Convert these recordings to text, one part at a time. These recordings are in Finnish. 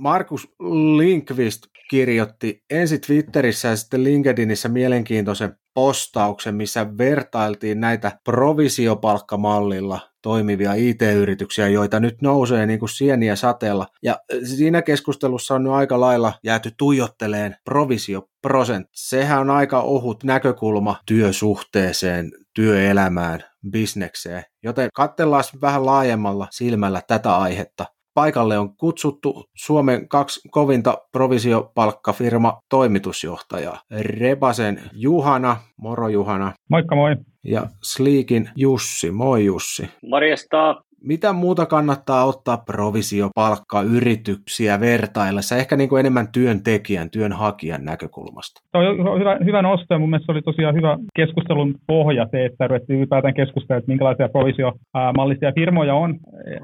Markus Linkvist kirjoitti ensin Twitterissä ja sitten LinkedInissä mielenkiintoisen postauksen, missä vertailtiin näitä provisiopalkkamallilla toimivia IT-yrityksiä, joita nyt nousee niin kuin sieniä sateella. Ja siinä keskustelussa on nyt aika lailla jääty tuijotteleen provisioprosent. Sehän on aika ohut näkökulma työsuhteeseen, työelämään, bisnekseen. Joten katsellaan vähän laajemmalla silmällä tätä aihetta paikalle on kutsuttu Suomen kaksi kovinta provisiopalkkafirma toimitusjohtajaa. Rebasen Juhana, moro Juhana. Moikka moi. Ja Sliikin Jussi, moi Jussi. Morjesta mitä muuta kannattaa ottaa provisiopalkkayrityksiä vertaillessa, ehkä niin kuin enemmän työntekijän, työnhakijan näkökulmasta? Tuo on hyvä, hyvä nosto ja mun mielestä oli tosiaan hyvä keskustelun pohja se, että ruvettiin ylipäätään keskustella, että minkälaisia provisiomallisia firmoja on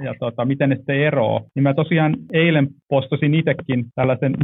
ja tota, miten ne sitten eroaa. Niin mä tosiaan eilen postasin itsekin tällaisen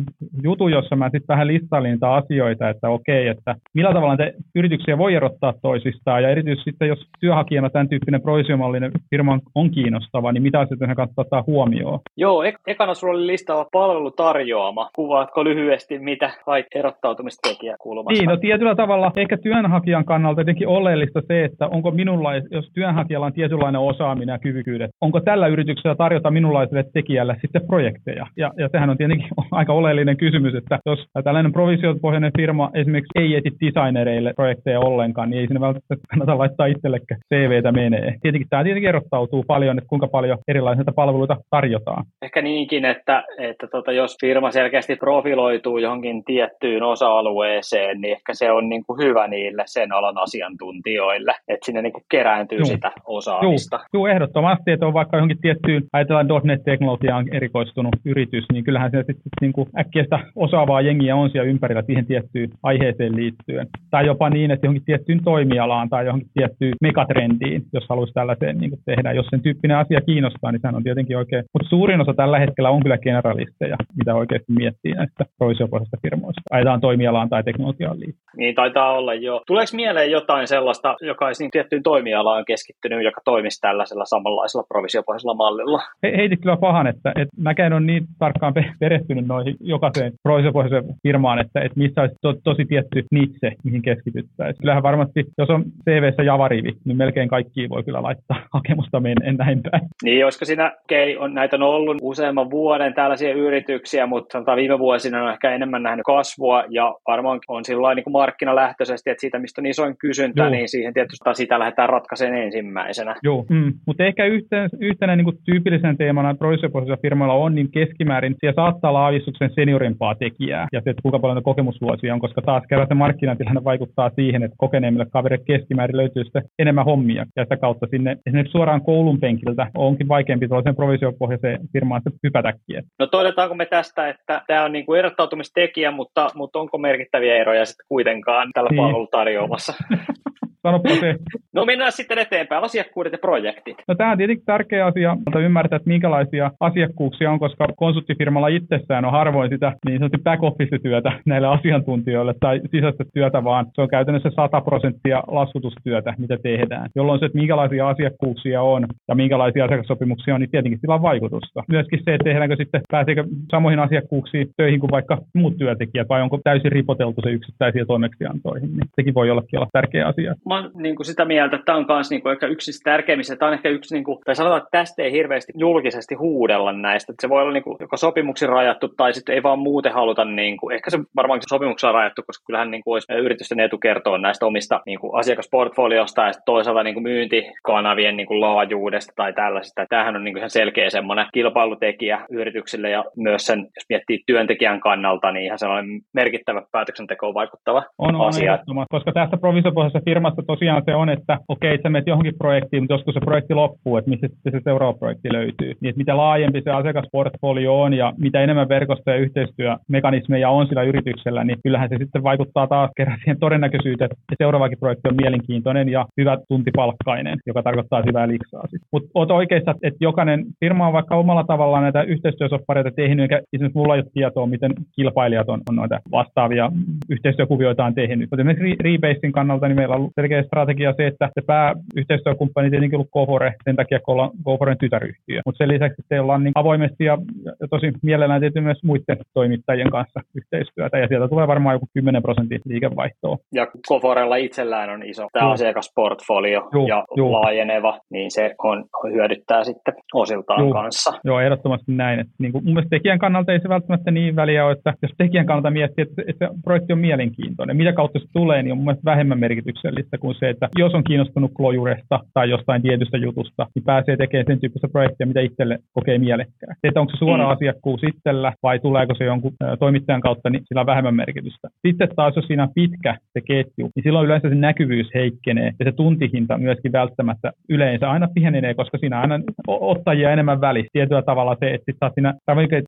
jutun, jossa mä sitten vähän listailin niitä asioita, että okei, että millä tavalla te yrityksiä voi erottaa toisistaan ja erityisesti sitten, jos työnhakijana tämän tyyppinen provisiomallinen firma onkin kiinnostava, niin mitä asioita hän kannattaa ottaa huomioon? Joo, ek- ekana sulla oli listaava palvelutarjoama. Kuvaatko lyhyesti, mitä hait erottautumistekijä kulmasta? Niin, no tietyllä tavalla ehkä työnhakijan kannalta jotenkin oleellista se, että onko minulla, jos työnhakijalla on tietynlainen osaaminen ja kyvykyydet, onko tällä yrityksellä tarjota minunlaiselle tekijälle sitten projekteja? Ja, ja sehän on tietenkin aika oleellinen kysymys, että jos tällainen provisiopohjainen firma esimerkiksi ei eti designereille projekteja ollenkaan, niin ei sinne välttämättä kannata laittaa itsellekään CVtä menee. Tietenkin tämä tietenkin erottautuu paljon paljon, että kuinka paljon erilaisia palveluita tarjotaan. Ehkä niinkin, että, että tota, jos firma selkeästi profiloituu johonkin tiettyyn osa-alueeseen, niin ehkä se on niin kuin hyvä niille sen alan asiantuntijoille, että sinne niin kuin kerääntyy Juh. sitä osaamista. Joo, ehdottomasti, että on vaikka johonkin tiettyyn, ajatellaan .NET-teknologiaan erikoistunut yritys, niin kyllähän se sitten niin kuin äkkiä sitä osaavaa jengiä on siellä ympärillä siihen tiettyyn aiheeseen liittyen. Tai jopa niin, että johonkin tiettyyn toimialaan tai johonkin tiettyyn megatrendiin, jos haluaisi tällaiseen niin tehdä, jos sen tyyppi tyyppinen asia kiinnostaa, niin sehän on tietenkin oikein. Mutta suurin osa tällä hetkellä on kyllä generalisteja, mitä oikeasti miettii näistä provisiopohjaisista firmoista. Ajetaan toimialaan tai teknologiaan liittyen. Niin taitaa olla jo. Tuleeko mieleen jotain sellaista, joka olisi niin tiettyyn toimialaan keskittynyt, joka toimisi tällaisella samanlaisella provisiopohjaisella mallilla? He, heitit kyllä pahan, että, että mäkään on niin tarkkaan perehtynyt noihin jokaiseen provisiopohjaiseen firmaan, että, että missä olisi to, tosi tietty niche, mihin keskityttäisiin. Kyllähän varmasti, jos on CV-ssä javarivi, niin melkein kaikki voi kyllä laittaa hakemusta mennä näin päin. Niin, olisiko siinä, okay, on, näitä on ollut useamman vuoden tällaisia yrityksiä, mutta sanotaan viime vuosina on ehkä enemmän nähnyt kasvua ja varmaan on sillä niin kuin markkinalähtöisesti, että siitä mistä on isoin kysyntä, Joo. niin siihen tietysti sitä lähdetään ratkaisemaan ensimmäisenä. Joo, mm. mutta ehkä yhtenä, yhtenä niin kuin tyypillisen teemana provisiopohjaisilla firmoilla on, niin keskimäärin siellä saattaa olla aavistuksen seniorimpaa tekijää ja se, että kuinka paljon kokemusvuosia on, koska taas kerran se markkinatilanne vaikuttaa siihen, että kokeneemmille kavereille keskimäärin löytyy sitten enemmän hommia ja sitä kautta sinne esimerkiksi suoraan koulun penkiltä onkin vaikeampi tuollaisen provisiopohjaiseen firmaan hypätäkin. No todetaanko me tästä, että tämä on niin kuin erottautumistekijä, mutta, mutta onko merkittäviä eroja sitten kuitenkaan tällä niin. palvelutarjoamassa? Sanoppa se. No mennään sitten eteenpäin, asiakkuudet ja projektit. No tämä on tietenkin tärkeä asia, mutta ymmärtää, että minkälaisia asiakkuuksia on, koska konsulttifirmalla itsessään on harvoin sitä niin sanotusti back office-työtä näille asiantuntijoille tai sisäistä työtä, vaan se on käytännössä 100 prosenttia laskutustyötä, mitä tehdään. Jolloin se, että minkälaisia asiakkuuksia on ja minkälaisia asiakassopimuksia on, niin tietenkin sillä on vaikutusta. Myöskin se, että tehdäänkö sitten, pääseekö samoihin asiakkuuksiin töihin kuin vaikka muut työntekijät, vai onko täysin ripoteltu se yksittäisiä toimeksiantoihin, niin sekin voi ollakin olla tärkeä asia mä oon niin kuin sitä mieltä, että tämä on myös niin kuin ehkä yksi tärkeimmistä. Tämä on ehkä yksi, niin kuin, tai sanotaan, että tästä ei hirveästi julkisesti huudella näistä. Että se voi olla niin kuin, joko sopimuksen rajattu tai sitten ei vaan muuten haluta, niin kuin, ehkä se varmaankin sopimuksella rajattu, koska kyllähän niin kuin, olisi yritysten etu kertoa näistä omista niin kuin, asiakasportfoliosta ja toisaalta niin kuin, myyntikanavien niin kuin, laajuudesta tai tällaisesta. Tämähän on niin kuin, ihan selkeä semmoinen kilpailutekijä yrityksille ja myös sen, jos miettii työntekijän kannalta, niin ihan sellainen merkittävä päätöksentekoon vaikuttava on, asia. On koska tässä provisiopohjaisessa firmassa tosiaan se on, että okei, sä menet johonkin projektiin, mutta joskus se projekti loppuu, että missä sitten se seuraava projekti löytyy. Niin, että mitä laajempi se asiakasportfolio on ja mitä enemmän verkosto- ja yhteistyömekanismeja on sillä yrityksellä, niin kyllähän se sitten vaikuttaa taas kerran siihen todennäköisyyteen, että seuraavakin projekti on mielenkiintoinen ja hyvä tuntipalkkainen, joka tarkoittaa hyvää liksaa. Mutta oot oikeassa, että jokainen firma on vaikka omalla tavallaan näitä yhteistyösoppareita tehnyt, eikä esimerkiksi mulla ei ole tietoa, miten kilpailijat on, on noita vastaavia yhteistyökuvioita on tehnyt. Mutta esimerkiksi Rebasein kannalta niin meillä on selkeä strategia se, että se pääyhteistyökumppani tietenkin ollut Kofore, sen takia kun ollaan Koforen tytäryhtiö. Mutta sen lisäksi te ollaan niin avoimesti ja, ja tosi mielellään tehty myös muiden toimittajien kanssa yhteistyötä, ja sieltä tulee varmaan joku 10 prosentin liikevaihtoa. Ja Koforella itsellään on iso tämä asiakasportfolio Juh, ja juh. laajeneva, niin se on, hyödyttää sitten osiltaan juh. kanssa. Joo, ehdottomasti näin. Että niin kuin, mun mielestä tekijän kannalta ei se välttämättä niin väliä ole, että jos tekijän kannalta miettii, että, että projekti on mielenkiintoinen, mitä kautta se tulee, niin on mun mielestä vähemmän merkityksellistä kuin se, että jos on kiinnostunut Klojuresta tai jostain tietystä jutusta, niin pääsee tekemään sen tyyppistä projektia, mitä itselle kokee mielekkää. Että onko se suora mm. asiakkuus itsellä vai tuleeko se jonkun toimittajan kautta, niin sillä on vähemmän merkitystä. Sitten taas, jos siinä on pitkä se ketju, niin silloin yleensä se näkyvyys heikkenee ja se tuntihinta myöskin välttämättä yleensä aina pihenenee, koska siinä aina ottajia enemmän välissä. Tietyllä tavalla se, että sitten siinä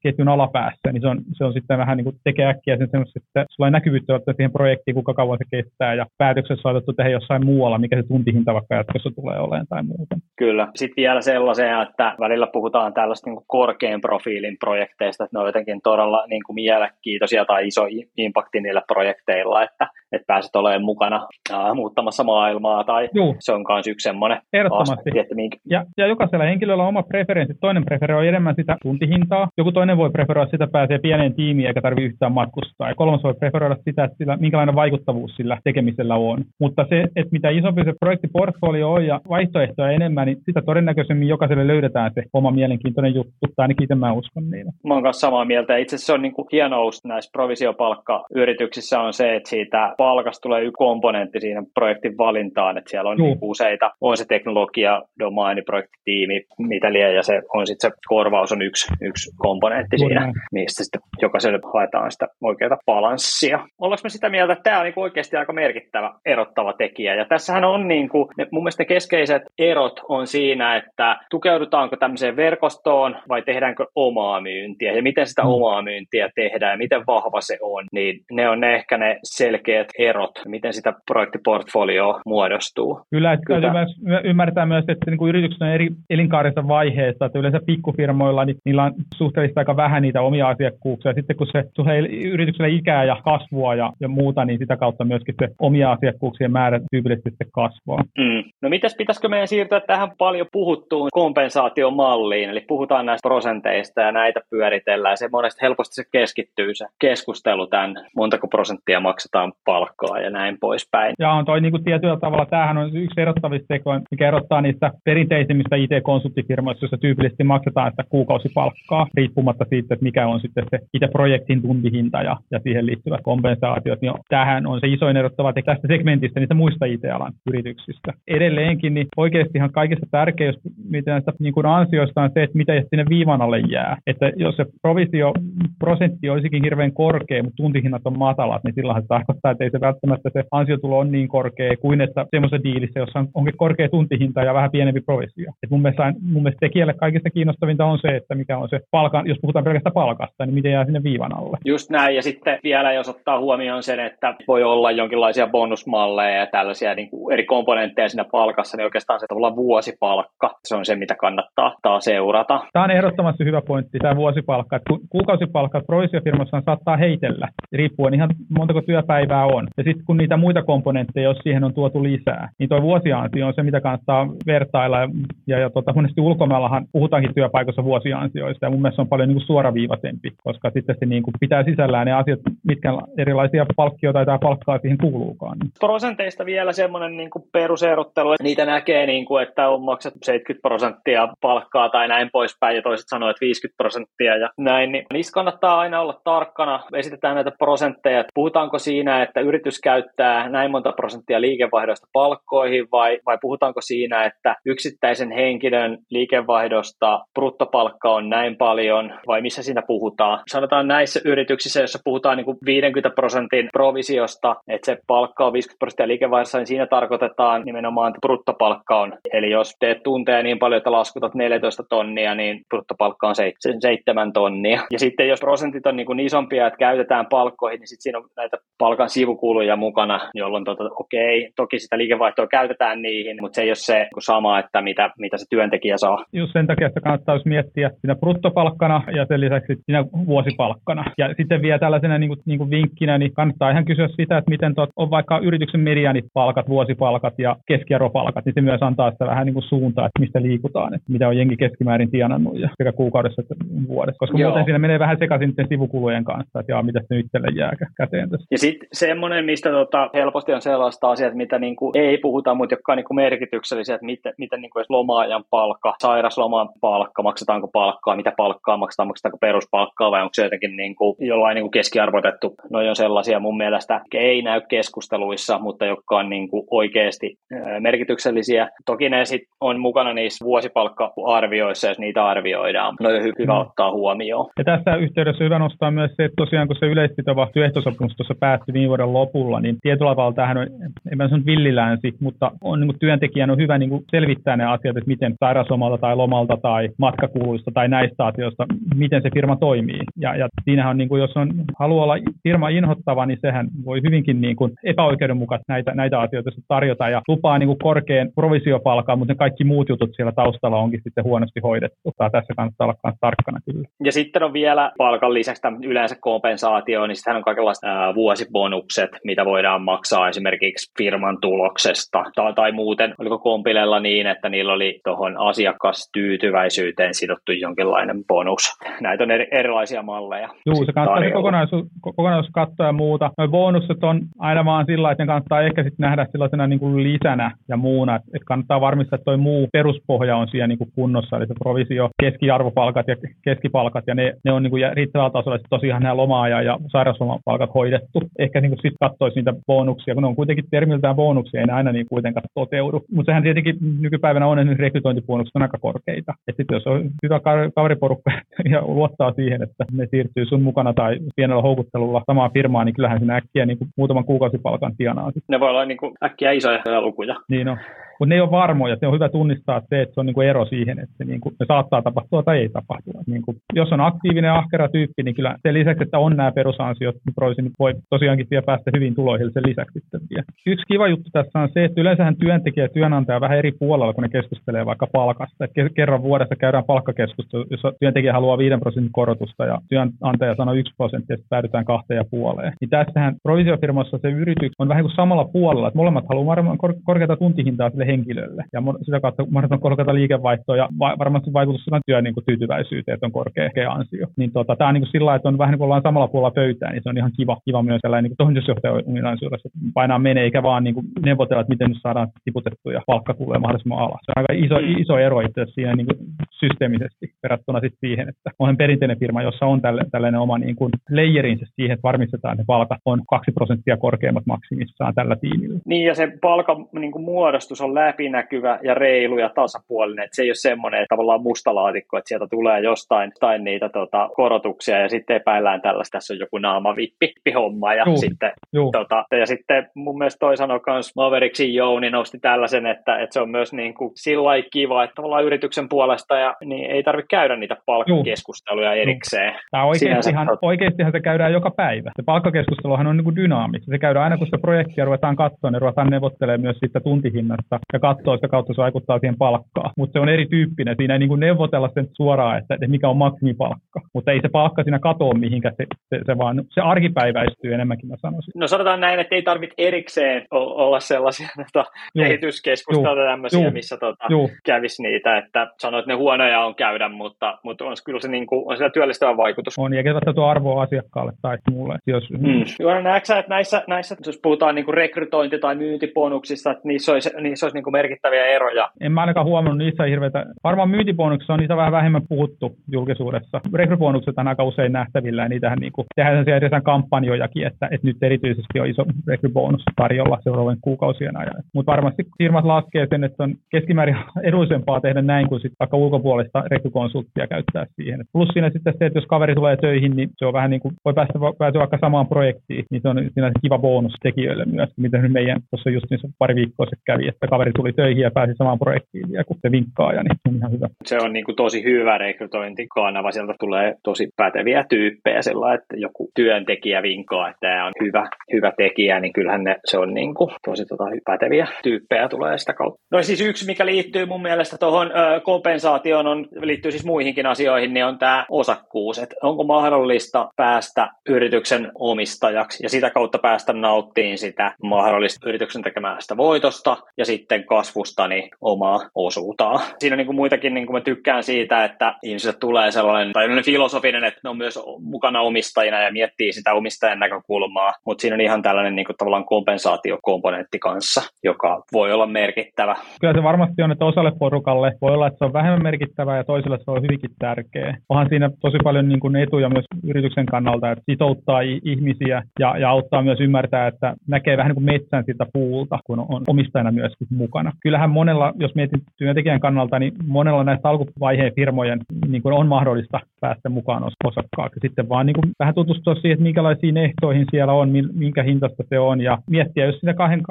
ketjun alapäässä, niin se on, se on sitten vähän niin kuin tekee äkkiä sen semmoista, että sulla ei näkyvyyttä siihen projektiin, kuinka kauan se kestää ja päätöksessä on otettu tehdä jossain muualla, mikä se tuntihinta vaikka jatkossa tulee olemaan tai muuten. Kyllä. Sitten vielä sellaisia, että välillä puhutaan tällaista niin korkean profiilin projekteista, että ne on jotenkin todella niin kuin mielenkiintoisia tai iso impakti niillä projekteilla, että, että pääset olemaan mukana äh, muuttamassa maailmaa tai Juu. se on myös yksi semmoinen Ehdottomasti. Aste, minkä... ja, ja jokaisella henkilöllä on oma preferenssi. Toinen preferoi enemmän sitä tuntihintaa, joku toinen voi preferoida sitä, pääsee pieneen tiimiin eikä tarvitse yhtään matkustaa. Ja kolmas voi preferoida sitä, että sillä, minkälainen vaikuttavuus sillä tekemisellä on. Mutta se, että mitä isompi se projektiportfolio on ja vaihtoehtoja enemmän, niin sitä todennäköisemmin jokaiselle löydetään se oma mielenkiintoinen juttu, tai ainakin itse mä uskon niillä. Mä oon kanssa samaa mieltä. Itse asiassa se on niin kuin hienous näissä provisiopalkkayrityksissä on se, että siitä palkasta tulee yksi komponentti siinä projektin valintaan, että siellä on niin useita, on se teknologia, domaini, projektitiimi, mitä liian, ja se on sitten se korvaus on yksi, yksi komponentti siinä, mistä sitten jokaiselle haetaan sitä oikeaa balanssia. Ollaanko me sitä mieltä, että tämä on niin oikeasti aika merkittävä erottava tekijä, ja tässähän on niin kuin, ne, mun mielestä keskeiset erot on siinä, että tukeudutaanko tämmöiseen verkostoon vai tehdäänkö omaa myyntiä, ja miten sitä mm. omaa myyntiä tehdään, ja miten vahva se on, niin ne on ne ehkä ne selkeät erot, miten sitä projektiportfolioa muodostuu. Kyllä, että Kyllä. Myös ymmärtää myös, että niin kuin yritykset on eri elinkaarensa vaiheessa, että yleensä pikkufirmoilla niin niillä on suhteellisesti aika vähän niitä omia asiakkuuksia. Sitten kun se tulee yritykselle ikää ja kasvua ja, ja muuta, niin sitä kautta myöskin se omia asiakkuuksien määrä tyypillisesti kasvaa. Mm. No mitäs pitäisikö meidän siirtyä tähän paljon puhuttuun kompensaatiomalliin, eli puhutaan näistä prosenteista ja näitä pyöritellään. Se monesti helposti se keskittyy se keskustelu tämän, montako prosenttia maksetaan palkkaa ja näin poispäin. Ja on toi niin kuin tietyllä tavalla, tämähän on yksi erottavista tekoja, mikä erottaa niistä perinteisimmistä IT-konsulttifirmoista, joissa tyypillisesti maksetaan sitä kuukausipalkkaa, riippumatta siitä, että mikä on sitten se itse projektin tuntihinta ja, ja siihen liittyvät kompensaatiot. Niin tämähän on se isoin erottava tekijä tästä segmentistä niistä muista IT-alan yrityksistä. Edelleenkin, niin oikeastihan kaikista tärkein, jos miten näistä niin kuin ansioista on se, että mitä sinne viivan alle jää. Että jos se provisioprosentti olisikin hirveän korkea, mutta tuntihinnat on matalat, niin silloin se tarkoittaa, että ei se välttämättä se ansiotulo on niin korkea kuin että semmoisessa diilissä, jossa on, onkin korkea tuntihinta ja vähän pienempi provisio. Et mun, mielestä, mun mielestä tekijälle kaikista kiinnostavinta on se, että mikä on se palkan, jos puhutaan pelkästään palkasta, niin miten jää sinne viivan alle. Just näin, ja sitten vielä jos ottaa huomioon sen, että voi olla jonkinlaisia bonusmalleja ja tällaisia niin kuin eri komponentteja siinä palkassa, niin oikeastaan se tavallaan vuosipalkka, se on se, mitä kannattaa taas seurata. Tämä on ehdottomasti hyvä pointti, tämä vuosipalkka. Että kuukausipalkka provisiofirmassa saattaa heitellä, riippuen ihan montako työpäivää on. Ja sitten kun niitä muita komponentteja, jos siihen on tuotu lisää, niin tuo vuosiansio on se, mitä kannattaa vertailla. Ja, ja tota, monesti ulkomaillahan puhutaankin työpaikassa vuosiansioista, ja mun mielestä se on paljon niin kuin suoraviivaisempi, koska sitten se niin kuin pitää sisällään ne asiat, mitkä erilaisia palkkioita tai palkkaa siihen kuuluukaan. Prosenteista vielä semmoinen niin kuin peruserottelu, että niitä näkee, niin kuin, että on maksettu 70 prosenttia palkkaa tai näin poispäin, ja toiset sanoo, että 50 prosenttia ja näin, niin niissä kannattaa aina olla tarkkana. Esitetään näitä prosentteja, että puhutaanko siinä, että yritys käyttää näin monta prosenttia liikevaihdosta palkkoihin, vai, vai puhutaanko siinä, että yksittäisen henkilön liikevaihdosta bruttopalkka on näin paljon, vai missä siinä puhutaan? Sanotaan näissä yrityksissä, joissa puhutaan niin kuin 50 prosentin provisiosta, että se palkka on 50 prosenttia liikevaihdossa, niin siinä tarkoitetaan nimenomaan, että bruttopalkka on. Eli jos teet tunteja niin paljon, että laskutat 14 tonnia, niin bruttopalkka on 7 tonnia. Ja sitten jos prosentit on niin kuin isompia, että käytetään palkkoihin, niin sitten siinä on näitä palkan sivukuluja mukana, jolloin tota, okei, toki sitä liikevaihtoa käytetään niihin, mutta se ei ole se sama, että mitä, mitä se työntekijä saa. Just sen takia, että kannattaa miettiä siinä bruttopalkkana ja sen lisäksi siinä vuosipalkkana. Ja sitten vielä tällaisena niin kuin, niin kuin vinkkinä, niin kannattaa ihan kysyä sitä, että miten tuot, on vaikka yrityksen mediaani keskimääräpalkat, vuosipalkat ja keskiarvopalkat, niin se myös antaa sitä vähän niin kuin suuntaa, että mistä liikutaan, että mitä on jengi keskimäärin tienannut ja sekä kuukaudessa että vuodessa. Koska Joo. muuten siinä menee vähän sekaisin niiden sivukulujen kanssa, että jaa, mitä se nyt itselle jää käteen tässä. Ja sitten semmoinen, mistä tota, helposti on sellaista asiat, mitä niin kuin ei puhuta, mutta jotka on niin kuin merkityksellisiä, että miten, miten niin kuin lomaajan palkka, sairasloman palkka, maksetaanko palkkaa, mitä palkkaa maksetaan, maksetaanko peruspalkkaa vai onko se jotenkin niin kuin jollain niin kuin keskiarvoitettu. No on sellaisia mun mielestä ei näy keskusteluissa, mutta jotka on niin kuin oikeasti merkityksellisiä. Toki ne sit on mukana niissä vuosipalkka-arvioissa, jos niitä arvioidaan. No on hyvä mm. ottaa huomioon. Ja tässä yhteydessä hyvä nostaa myös se, että tosiaan kun se yleissitova työehtosopimus tuossa päättyi viime vuoden lopulla, niin tietyllä tavalla tähän on, en mä sanon villilänsi, mutta on niin kuin työntekijän on hyvä niin kuin selvittää ne asiat, että miten sairauslomalta tai lomalta tai matkakuluista tai näistä asioista, miten se firma toimii. Ja, ja siinähän on, niin kuin, jos on, haluaa olla firma inhottava, niin sehän voi hyvinkin niin kuin epäoikeudenmukaisesti näitä, näitä asioita tarjota ja lupaa niin kuin korkean provisiopalkan, mutta ne kaikki muut jutut siellä taustalla onkin sitten huonosti hoidettu. Tämä tässä kannattaa olla myös tarkkana kyllä. Ja sitten on vielä palkan lisäksi yleensä kompensaatio, niin sitten on kaikenlaiset ää, vuosibonukset, mitä voidaan maksaa esimerkiksi firman tuloksesta tai, tai muuten, oliko kompilella niin, että niillä oli tuohon asiakastyytyväisyyteen sidottu jonkinlainen bonus. Näitä on eri, erilaisia malleja. Joo, se kannattaa se kokonaisuus, kokonaisuus katsoa ja muuta. Nuo bonukset on aina vaan sillä, että ne kannattaa ehkä sitten nähdä sellaisena niin kuin lisänä ja muuna, että kannattaa varmistaa, että tuo muu peruspohja on siellä niin kuin kunnossa, eli se provisio, keskiarvopalkat ja keskipalkat, ja ne, ne on niin kuin riittävällä tasolla että tosiaan nämä loma ja sairauslomapalkat hoidettu. Ehkä niin sitten katsoisi niitä bonuksia, kun ne on kuitenkin termiltään bonuksia, ei ne aina niin kuitenkaan toteudu. Mutta sehän tietenkin nykypäivänä on, että rekrytointibonukset on aika korkeita. Että sitten jos on hyvä kaveriporukka ja luottaa siihen, että ne siirtyy sun mukana tai pienellä houkuttelulla samaan firmaan, niin kyllähän sinä äkkiä niin kuin muutaman kuukausipalkan tienaa. Ne voi olla niin kuin äkkiä isoja lukuja. Niin on mutta ne ei ole varmoja. Se on hyvä tunnistaa se, että se on niin kuin ero siihen, että se, niin kuin, se saattaa tapahtua tai ei tapahtua. Niin kuin, jos on aktiivinen ja ahkera tyyppi, niin kyllä sen lisäksi, että on nämä perusansiot, niin proisin voi tosiaankin vielä päästä hyvin tuloihin sen lisäksi vielä. Yksi kiva juttu tässä on se, että yleensähän työntekijä ja työnantaja vähän eri puolella, kun ne keskustelee vaikka palkasta. Että kerran vuodessa käydään palkkakeskustelu, jossa työntekijä haluaa 5 prosentin korotusta ja työnantaja sanoo 1 prosentti ja sitten päädytään kahteen ja puoleen. Niin tässähän provisiofirmassa se yritys on vähän kuin samalla puolella, että molemmat haluaa varmaan korkeata tuntihintaa sille henkilölle. Ja sitä kautta mahdollisimman korkeata liikevaihtoa ja varmasti vaikutus työn niin kuin tyytyväisyyteen, että on korkea, korkea ansio. Niin tota, tämä on niin kuin sillä että on vähän niin kuin ollaan samalla puolella pöytää, niin se on ihan kiva, kiva myös sellainen niin toimitusjohtajan ominaisuudessa, että painaa menee, eikä vaan niin kuin neuvotella, että miten nyt saadaan tiputettu ja palkka tulee mahdollisimman alas. Se on aika iso, iso ero itse asiassa siinä niin kuin systeemisesti verrattuna sitten siihen, että on perinteinen firma, jossa on tälle, tällainen oma niin kuin layerinsä siihen, että varmistetaan, että palkat on 2 prosenttia korkeammat maksimissaan tällä tiimillä. Niin ja se palkan niin kuin muodostus on läpinäkyvä ja reilu ja tasapuolinen, että se ei ole semmoinen että tavallaan mustalaatikko, että sieltä tulee jostain, jostain niitä tota, korotuksia ja sitten epäillään tällaista, tässä on joku naamavippi homma ja Juh, sitten, Juh. Tota, ja sitten mun mielestä toi sanoi myös Mavericksin Jouni nosti tällaisen, että, että se on myös niin kuin sillä kiva, että tavallaan yrityksen puolesta ja niin ei tarvitse käydä niitä palkkakeskusteluja Juh. erikseen. Tämä oikeastihan, oikeastihan se käydään joka päivä. Se palkkakeskusteluhan on niin kuin dynaamista. Se käydään aina, kun sitä projektia ruvetaan katsoa, niin ruvetaan neuvottelemaan myös siitä tuntihinnasta ja katsoa sitä kautta se vaikuttaa siihen palkkaan. Mutta se on erityyppinen. Siinä ei niin kuin neuvotella sen suoraan, että, että mikä on maksimipalkka. Mutta ei se palkka siinä katoa mihinkään, se, se, se, vaan se arkipäiväistyy enemmänkin mä sanoisin. No sanotaan näin, että ei tarvitse erikseen olla sellaisia tota, kehityskeskusteluja tämmöisiä, missä tota, kävisi niitä, että sanoit, että ne huonoja on käydä, mutta, mutta on kyllä se niin kuin, on sillä työllistävä vaikutus. On, ja ketä tuo arvoa asiakkaalle tai muulle. Jos... Mm. Juona, näetkö että näissä, näissä, jos puhutaan niin kuin rekrytointi- tai myyntiponuksista, että niissä olisi, niissä olisi niin kuin merkittäviä eroja? En mä ainakaan huomannut niissä hirveitä. Varmaan myyntiponuksissa on niitä vähän vähemmän puhuttu julkisuudessa. Rekrybonukset on aika usein nähtävillä ja niitähän niin kuin, tehdään siellä kampanjojakin, että, että, nyt erityisesti on iso rekrybonus tarjolla seuraavien kuukausien ajan. Mutta varmasti firmat laskee sen, että on keskimäärin edullisempaa tehdä näin kuin sitten vaikka ulkopuolista rekrykonsulttia käyttää siihen. Plus siinä sitten se, että jos kaveri tulee töihin, niin se on vähän niin kuin, voi päästä, päätyä vaikka samaan projektiin, niin se on siinä kiva bonus tekijöille myös, mitä nyt meidän tuossa just niin pari viikkoa sitten kävi, että kaveri kaveri tuli töihin ja pääsi samaan projektiin ja kun se vinkkaaja, niin se on ihan hyvä. Se on niin kuin tosi hyvä rekrytointikanava, sieltä tulee tosi päteviä tyyppejä sillä, että joku työntekijä vinkkaa, että tämä on hyvä, hyvä tekijä, niin kyllähän ne, se on niin kuin tosi tota, päteviä tyyppejä tulee sitä kautta. No siis yksi, mikä liittyy mun mielestä tuohon kompensaatioon, on, liittyy siis muihinkin asioihin, niin on tämä osakkuus, että onko mahdollista päästä yrityksen omistajaksi ja sitä kautta päästä nauttiin sitä mahdollista yrityksen tekemästä voitosta ja sitten kasvusta niin omaa osuutaan. Siinä on niin kuin muitakin, niin kuin mä tykkään siitä, että ihmiset tulee sellainen, tai filosofinen, että ne on myös mukana omistajina ja miettii sitä omistajan näkökulmaa, mutta siinä on ihan tällainen niin kuin tavallaan kompensaatiokomponentti kanssa, joka voi olla merkittävä. Kyllä se varmasti on, että osalle porukalle voi olla, että se on vähemmän merkittävää ja toiselle se on hyvinkin tärkeä. Onhan siinä tosi paljon niin kuin etuja myös yrityksen kannalta, että sitouttaa ihmisiä ja, ja auttaa myös ymmärtää, että näkee vähän niin kuin metsän sitä puulta, kun on omistajana myös mukana. Kyllähän monella, jos mietin työntekijän kannalta, niin monella näistä alkuvaiheen firmojen niin kuin on mahdollista päästä mukaan osakkaaksi. Sitten vaan niin kuin vähän tutustua siihen, että minkälaisiin ehtoihin siellä on, minkä hintasta se on ja miettiä, jos sitä kahden,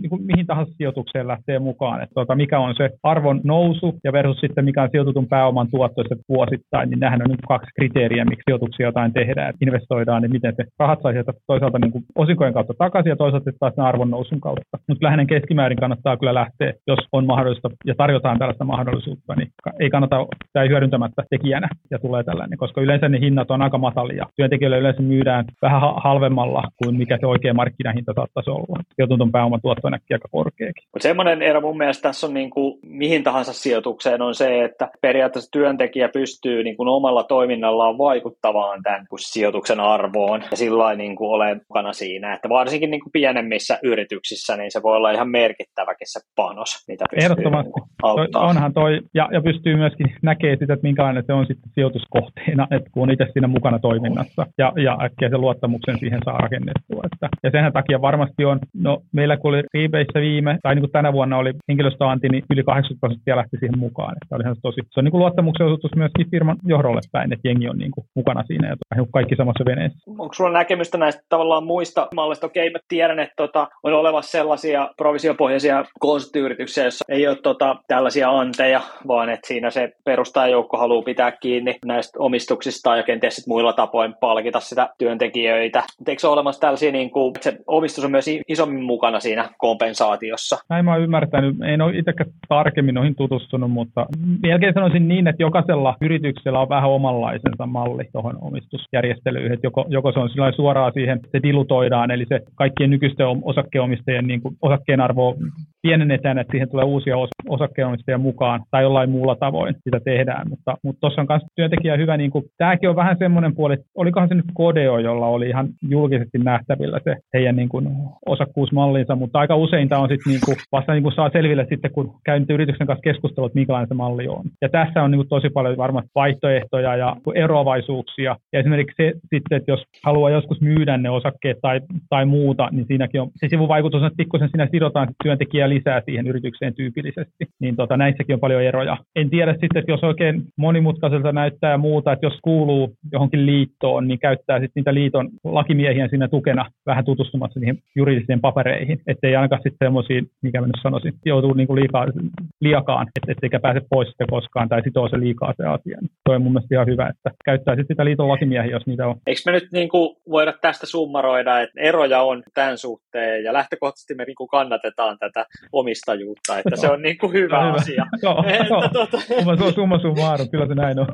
niin kuin mihin tahansa sijoitukseen lähtee mukaan, että tuota, mikä on se arvon nousu ja versus sitten mikä on sijoitutun pääoman tuotto vuosittain, niin nämähän on niin kaksi kriteeriä, miksi sijoituksia jotain tehdään, investoidaan, niin miten se rahat saisi toisaalta niin kuin osinkojen kautta takaisin ja toisaalta taas arvon nousun kautta. Mutta lähinnä keskimäärin kannattaa kyllä lähteä, jos on mahdollista ja tarjotaan tällaista mahdollisuutta, niin ei kannata tämä hyödyntämättä tekijänä ja tulee tällainen, koska yleensä ne hinnat on aika matalia. Työntekijöille yleensä myydään vähän halvemmalla kuin mikä se oikea markkinahinta saattaisi olla. Sijoitun pääoman tuotto on aika korkeakin. Mutta semmoinen ero mun mielestä tässä on niin kuin, mihin tahansa sijoitukseen on se, että periaatteessa työntekijä pystyy niin kuin omalla toiminnallaan vaikuttamaan tämän sijoituksen arvoon ja sillä niin kuin ole mukana siinä, että varsinkin niin kuin pienemmissä yrityksissä niin se voi olla ihan merkittäväkin se panos, mitä pystyy Ehdottomasti. Toi, onhan toi, ja, ja pystyy myöskin näkemään sitä, että minkälainen se on sitten sijoituskohteena, että kun on itse siinä mukana toiminnassa ja, ja äkkiä sen luottamuksen siihen saa rakennettua. Että, ja sen takia varmasti on, no meillä kun oli Rebase viime, tai niin kuin tänä vuonna oli henkilöstöanti, niin yli 80 prosenttia lähti siihen mukaan. Että olihan se tosi, se on niin kuin luottamuksen osoitus myöskin firman johdolle päin, että jengi on niin kuin mukana siinä ja kaikki samassa veneessä. Onko sulla näkemystä näistä tavallaan muista mallista? Okei, mä tiedän, että tota, on olemassa sellaisia provisiopohjaisia konsulttiyrityksiä, joissa ei ole tota, tällaisia anteja, vaan että siinä se perustajajoukko haluaa pitää kiinni näistä omistuksista ja kenties sit muilla tapoin palkita sitä työntekijöitä. Eikö se ole olemassa tällaisia, niin kuin, että se omistus on myös isommin mukana siinä kompensaatiossa? Näin mä oon ymmärtänyt. En ole itsekään tarkemmin noihin tutustunut, mutta melkein sanoisin niin, että jokaisella yrityksellä on vähän omanlaisensa malli tuohon omistusjärjestelyyn. Että joko, joko se on suoraan siihen, se dilutoidaan, eli se kaikkien nykyisten osakkeenomistajien niin kuin osakkeen arvo pienennetään, että siihen tulee uusia os- osakkeenomistajia mukaan tai jollain muulla tavoin sitä tehdään. Mutta tuossa on myös työntekijä hyvä, niin kuin, tämäkin on vähän semmoinen puoli, että olikohan se nyt Kodeo, jolla oli ihan julkisesti nähtävillä se heidän niin kuin, osakkuusmallinsa, mutta aika usein tämä on sitten niin vasta niin kuin saa selville sitten, kun käy yrityksen kanssa keskustelua, että minkälainen se malli on. Ja tässä on niin kuin, tosi paljon varmasti vaihtoehtoja ja eroavaisuuksia. Ja esimerkiksi se sitten, että jos haluaa joskus myydä ne osakkeet tai, tai muuta, niin siinäkin on se sivuvaikutus, että pikkusen siinä sidotaan työntekijää lisää siihen yritykseen tyypillisesti. Niin tota, näissäkin on paljon eroja. En tiedä sitten, että jos oikein monimutkaiselta näyttää ja muuta, että jos kuuluu johonkin liittoon, niin käyttää sitten niitä liiton lakimiehiä siinä tukena vähän tutustumassa niihin juridisiin papereihin, ettei ainakaan sitten semmoisia, mikä mä nyt sanoisin, joutuu niin kuin liikaa, liakaan, et, etteikä pääse pois sitten koskaan tai sitoo se liikaa se asia. Tuo on mun mielestä ihan hyvä, että käyttää sitten sitä liiton lakimiehiä, jos niitä on. Eikö me nyt niin voida tästä summaroida, että eroja on tämän suhteen ja lähtökohtaisesti me niin kuin kannatetaan tätä omistajuutta, että se on niin kuin hyvä, hyvä asia. Joo, joo. Tuota... Summa summarum, kyllä se näin on.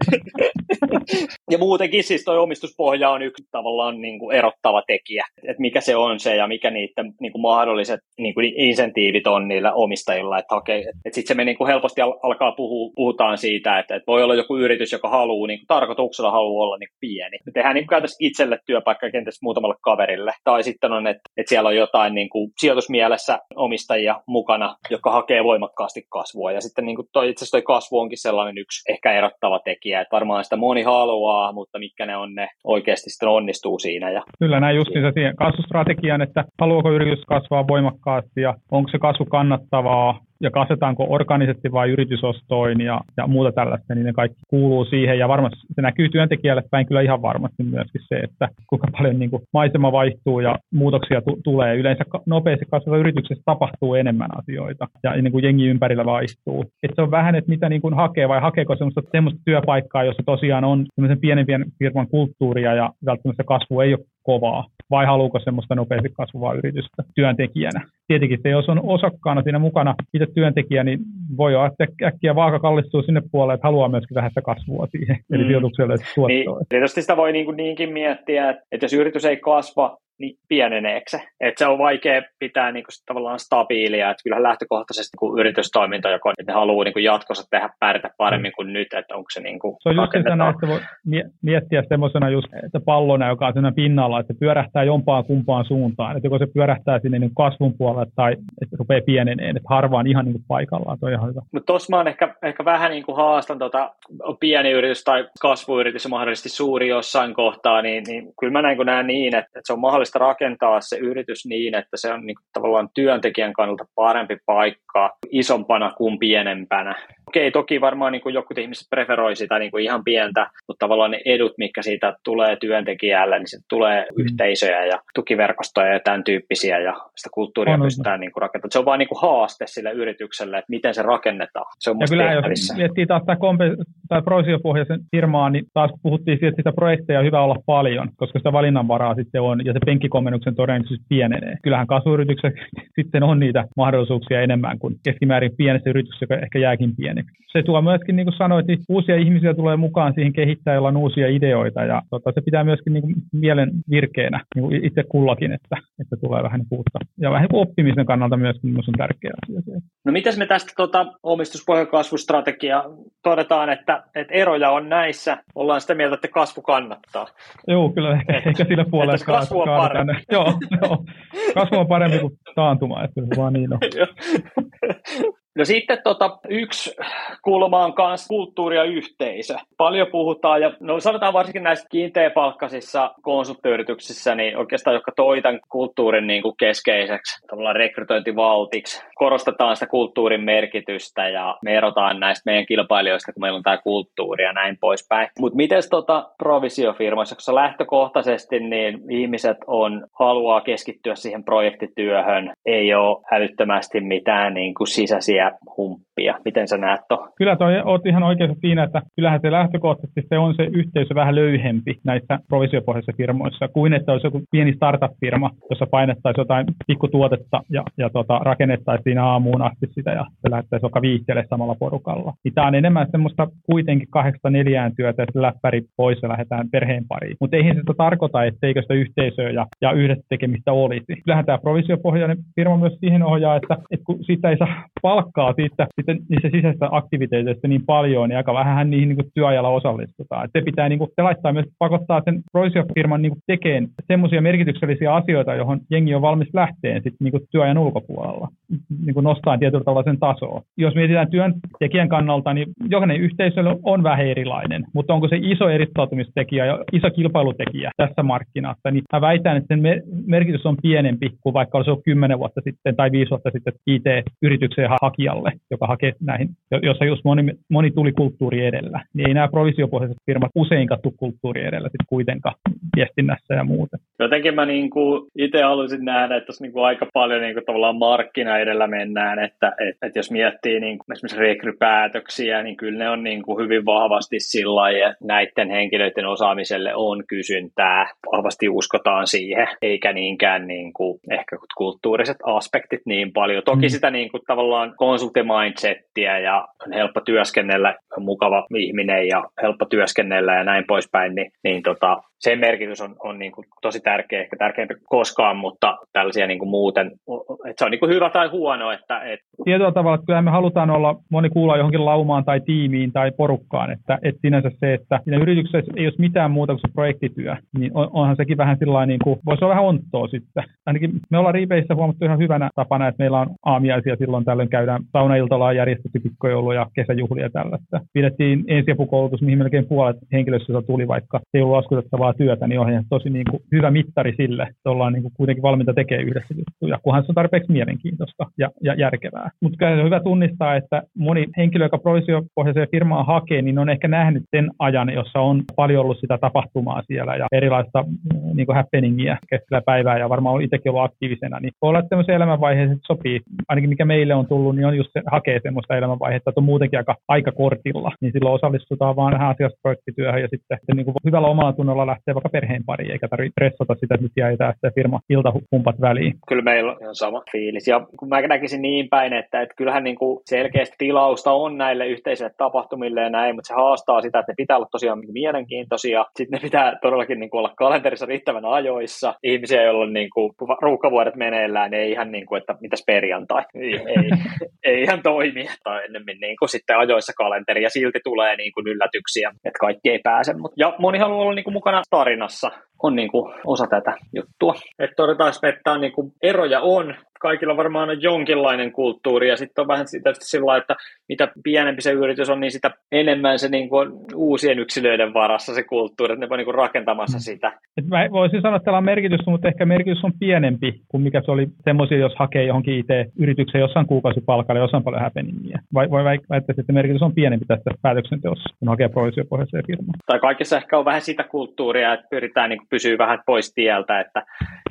ja muutenkin siis tuo omistuspohja on yksi tavallaan niin kuin erottava tekijä, että mikä se on se ja mikä niiden niin kuin mahdolliset niin kuin insentiivit on niillä omistajilla, että okay, että sitten se me niin kuin helposti alkaa puhua, puhutaan siitä, että, että voi olla joku yritys, joka haluaa, niin kuin tarkoituksella haluaa olla niin kuin pieni. Me tehdään niin kuin itselle työpaikka kenties muutamalle kaverille, tai sitten on, että, että siellä on jotain niin kuin sijoitusmielessä omistajia mukana, jotka hakee voimakkaasti kasvua, ja sitten niin kuin toi, itse asiassa toi kasvu onkin sellainen yksi ehkä erottava tekijä, että varmaan sitä moni haluaa, mutta mitkä ne on ne oikeasti sitten onnistuu siinä. Ja... Kyllä näin justiinsa siihen kasvustrategian, että haluaako yritys kasvaa voimakkaasti ja onko se kasvu kannattavaa ja kasvetaanko organisesti vai yritysostoin ja, ja muuta tällaista, niin ne kaikki kuuluu siihen. Ja varmasti se näkyy työntekijälle päin kyllä ihan varmasti myöskin se, että kuinka paljon niin kuin maisema vaihtuu ja muutoksia t- tulee. Yleensä nopeasti kasvava yrityksessä tapahtuu enemmän asioita ja niin kuin jengi ympärillä vaihtuu. Et se on vähän, että mitä niin kuin hakee vai hakeeko semmoista, semmoista työpaikkaa, jossa tosiaan on semmoisen pienen firman kulttuuria ja välttämättä kasvu ei ole kovaa, vai haluuko semmoista nopeasti kasvavaa yritystä työntekijänä. Tietenkin se, jos on osakkaana siinä mukana itse työntekijä, niin voi olla, että äkkiä vaaka kallistuu sinne puolelle, että haluaa myöskin vähän sitä kasvua siihen, eli mm. sijoitukselle tuottoa. Niin, tietysti sitä voi niin kuin niinkin miettiä, että jos yritys ei kasva, niin pieneneekö se? Että se on vaikea pitää niin kuin, tavallaan stabiilia, että kyllähän lähtökohtaisesti niin yritystoiminta, joka että ne haluaa niin kuin jatkossa tehdä pärjätä paremmin kuin nyt, että onko se niin kuin Se on just sitä, että voi miettiä semmoisena just, että pallona, joka on siinä pinnalla, että se pyörähtää jompaan kumpaan suuntaan, että joko se pyörähtää sinne niin kasvun puolelle tai että rupeaa pieneneen, että harvaan ihan niin kuin paikallaan, toi ihan hyvä. Mutta tuossa mä oon ehkä, ehkä vähän niin kuin haastan tota, pieni yritys tai kasvuyritys ja mahdollisesti suuri jossain kohtaa, niin, niin kyllä mä näin, kun näen niin, että, että se on mahdollista mahdollista rakentaa se yritys niin, että se on niin kuin, tavallaan työntekijän kannalta parempi paikka isompana kuin pienempänä. Okei, toki varmaan niin kuin jotkut ihmiset preferoi sitä niin kuin ihan pientä, mutta tavallaan ne edut, mikä siitä tulee työntekijälle, niin se tulee mm. yhteisöjä ja tukiverkostoja ja tämän tyyppisiä ja sitä kulttuuria on, pystytään niin kuin rakentamaan. Se on vaan niin kuin haaste sille yritykselle, että miten se rakennetaan. Se on ja kyllä, jos miettii taas tämä kompe- tai provisiopohjaisen firmaa, niin taas puhuttiin siitä, että sitä projekteja on hyvä olla paljon, koska sitä valinnanvaraa sitten on ja se penkkikomennuksen todennäköisesti pienenee. Kyllähän kasvuyrityksessä sitten on niitä mahdollisuuksia enemmän kuin keskimäärin pienessä yrityksessä, joka ehkä jääkin pieni pieneksi. Se tuo myöskin, niin kuin sanoit, niin uusia ihmisiä tulee mukaan siihen kehittää, jolla on uusia ideoita ja tota, se pitää myöskin niin kuin mielen virkeänä niin kuin itse kullakin, että, että tulee vähän niin uutta. Ja vähän niin oppimisen kannalta myöskin on tärkeä asia. Se. No miten me tästä tota, omistuspohjan kasvustrategia todetaan, että, että eroja on näissä, ollaan sitä mieltä, että kasvu kannattaa. Joo, kyllä ehkä, ehkä sillä puolella. Kasvu on parempi. joo, joo, kasvu on parempi kuin taantuma, että se vaan niin on. No sitten tota, yksi kulma on myös kulttuuri ja yhteisö. Paljon puhutaan, ja no sanotaan varsinkin näissä kiinteäpalkkaisissa konsulttiyrityksissä, niin oikeastaan, jotka toi tämän kulttuurin niin kuin keskeiseksi rekrytointivaltiksi. Korostetaan sitä kulttuurin merkitystä ja me erotaan näistä meidän kilpailijoista, kun meillä on tämä kulttuuri ja näin poispäin. Mutta miten tota provisiofirmoissa, koska lähtökohtaisesti niin ihmiset on, haluaa keskittyä siihen projektityöhön, ei ole älyttömästi mitään niin kuin sisäisiä humppia. Miten sä näet to? Kyllä toi, oot ihan oikeassa siinä, että kyllähän se lähtökohtaisesti se on se yhteisö vähän löyhempi näissä provisiopohjaisissa firmoissa, kuin että olisi joku pieni startup-firma, jossa painettaisiin jotain pikkutuotetta ja, ja tota, rakennettaisiin aamuun asti sitä ja se lähdettäisiin vaikka viihteelle samalla porukalla. Niin tämä on enemmän semmoista kuitenkin kahdesta neljään työtä, että läppäri pois ja lähdetään perheen pariin. Mutta eihän se tarkoita, etteikö sitä yhteisöä ja, ja yhdessä tekemistä olisi. Kyllähän tämä provisiopohjainen firma myös siihen ohjaa, että, että kun siitä ei saa palkkaa palkkaa siitä, sitten niistä sisäisistä aktiviteeteista niin paljon, niin aika vähän niihin niin työajalla osallistutaan. Et se pitää niin kuin, se laittaa myös pakottaa sen provisio-firman niin tekemään semmoisia merkityksellisiä asioita, johon jengi on valmis lähteen sit, niin työajan ulkopuolella, niin kuin nostaa tietyllä tavalla sen tasoa. Jos mietitään työntekijän kannalta, niin jokainen yhteisö on vähän erilainen, mutta onko se iso erittäytymistekijä ja iso kilpailutekijä tässä markkinassa, niin mä väitän, että sen merkitys on pienempi kuin vaikka olisi ollut 10 vuotta sitten tai 5 vuotta sitten IT-yrityksen hakija hakijalle, joka hakee näihin, jossa just moni, moni tuli kulttuuri edellä, niin ei nämä provisiopohjaiset firmat usein kattu kulttuuri edellä sitten kuitenkaan viestinnässä ja muuten. Jotenkin mä niin itse haluaisin nähdä, että tässä niin aika paljon niin kuin tavallaan markkina edellä mennään, että, että, että jos miettii niin kuin esimerkiksi rekrypäätöksiä, niin kyllä ne on niin kuin hyvin vahvasti sillä lailla, että näiden henkilöiden osaamiselle on kysyntää, vahvasti uskotaan siihen, eikä niinkään niin kuin ehkä kulttuuriset aspektit niin paljon. Toki mm. sitä niin kuin tavallaan konsultimindsettiä ja on helppo työskennellä, on mukava ihminen ja helppo työskennellä ja näin poispäin, niin, niin tota, sen merkitys on, on niin kuin tosi tärkeä, ehkä tärkeämpi koskaan, mutta tällaisia niin kuin muuten, että se on niin kuin hyvä tai huono. Että, et... Tietyllä tavalla, että kyllä me halutaan olla, moni kuulla johonkin laumaan tai tiimiin tai porukkaan, että, että sinänsä se, että yrityksessä ei ole mitään muuta kuin se projektityö, niin on, onhan sekin vähän sillä niin kuin, voisi olla vähän onttoa sitten. Ainakin me ollaan Riipeissä huomattu ihan hyvänä tapana, että meillä on aamiaisia silloin tällöin käydään saunailtala järjestetty pikkojoulu ja kesäjuhlia tällaista. Pidettiin ensiapukoulutus, mihin melkein puolet henkilöstöstä tuli, vaikka ei ollut laskutettavaa työtä, niin on tosi niin kuin hyvä mittari sille, että ollaan niin kuin kuitenkin valmiita tekemään yhdessä juttuja, kunhan se on tarpeeksi mielenkiintoista. Tehokasta ja, ja järkevää. Mutta on hyvä tunnistaa, että moni henkilö, joka provisiopohjaiseen firmaan hakee, niin on ehkä nähnyt sen ajan, jossa on paljon ollut sitä tapahtumaa siellä ja erilaista mm, niin happeningia keskellä päivää ja varmaan itsekin ollut aktiivisena, niin voi olla, että sellaisia elämänvaiheita sopii. Ainakin mikä meille on tullut, niin on just se, hakee semmoista elämänvaihetta, että on muutenkin aika, aika kortilla, niin silloin osallistutaan vaan vähän asiasta projektityöhön ja sitten, niin kuin hyvällä omalla tunnolla lähtee vaikka perheen pariin, eikä tarvitse stressata sitä, että nyt jäi tämä firma iltahumpat väliin. Kyllä meillä on sama fiilis. Ja mä näkisin niin päin, että, että kyllähän niin kuin selkeästi tilausta on näille yhteisille tapahtumille ja näin, mutta se haastaa sitä, että ne pitää olla tosiaan mielenkiintoisia. Sitten ne pitää todellakin niin kuin olla kalenterissa riittävän ajoissa. Ihmisiä, joilla on niin kuin ruuhkavuodet meneillään, ei ihan niin kuin, että mitäs perjantai. Ei, ei, ei ihan toimi. Tai ennemmin niin kuin sitten ajoissa kalenteri ja silti tulee niin kuin yllätyksiä, että kaikki ei pääse. Ja moni haluaa olla niin kuin mukana tarinassa on niin kuin osa tätä juttua. Että todetaan, että niin kuin, eroja on, kaikilla varmaan on jonkinlainen kulttuuri ja sitten on vähän sitä sillä että mitä pienempi se yritys on, niin sitä enemmän se niin kuin uusien yksilöiden varassa se kulttuuri, että ne voi niin kuin rakentamassa mm. sitä. Et mä voisin sanoa, että tällä on merkitys, mutta ehkä merkitys on pienempi kuin mikä se oli semmoisia, jos hakee johonkin IT-yritykseen jossain kuukausipalkalla, jossain paljon häpeningiä. Vai, voi väittää, että merkitys on pienempi tässä päätöksenteossa, kun hakee provisiopohjaiseen firmaan. Tai kaikessa ehkä on vähän sitä kulttuuria, että pyritään niin pysyä vähän pois tieltä, että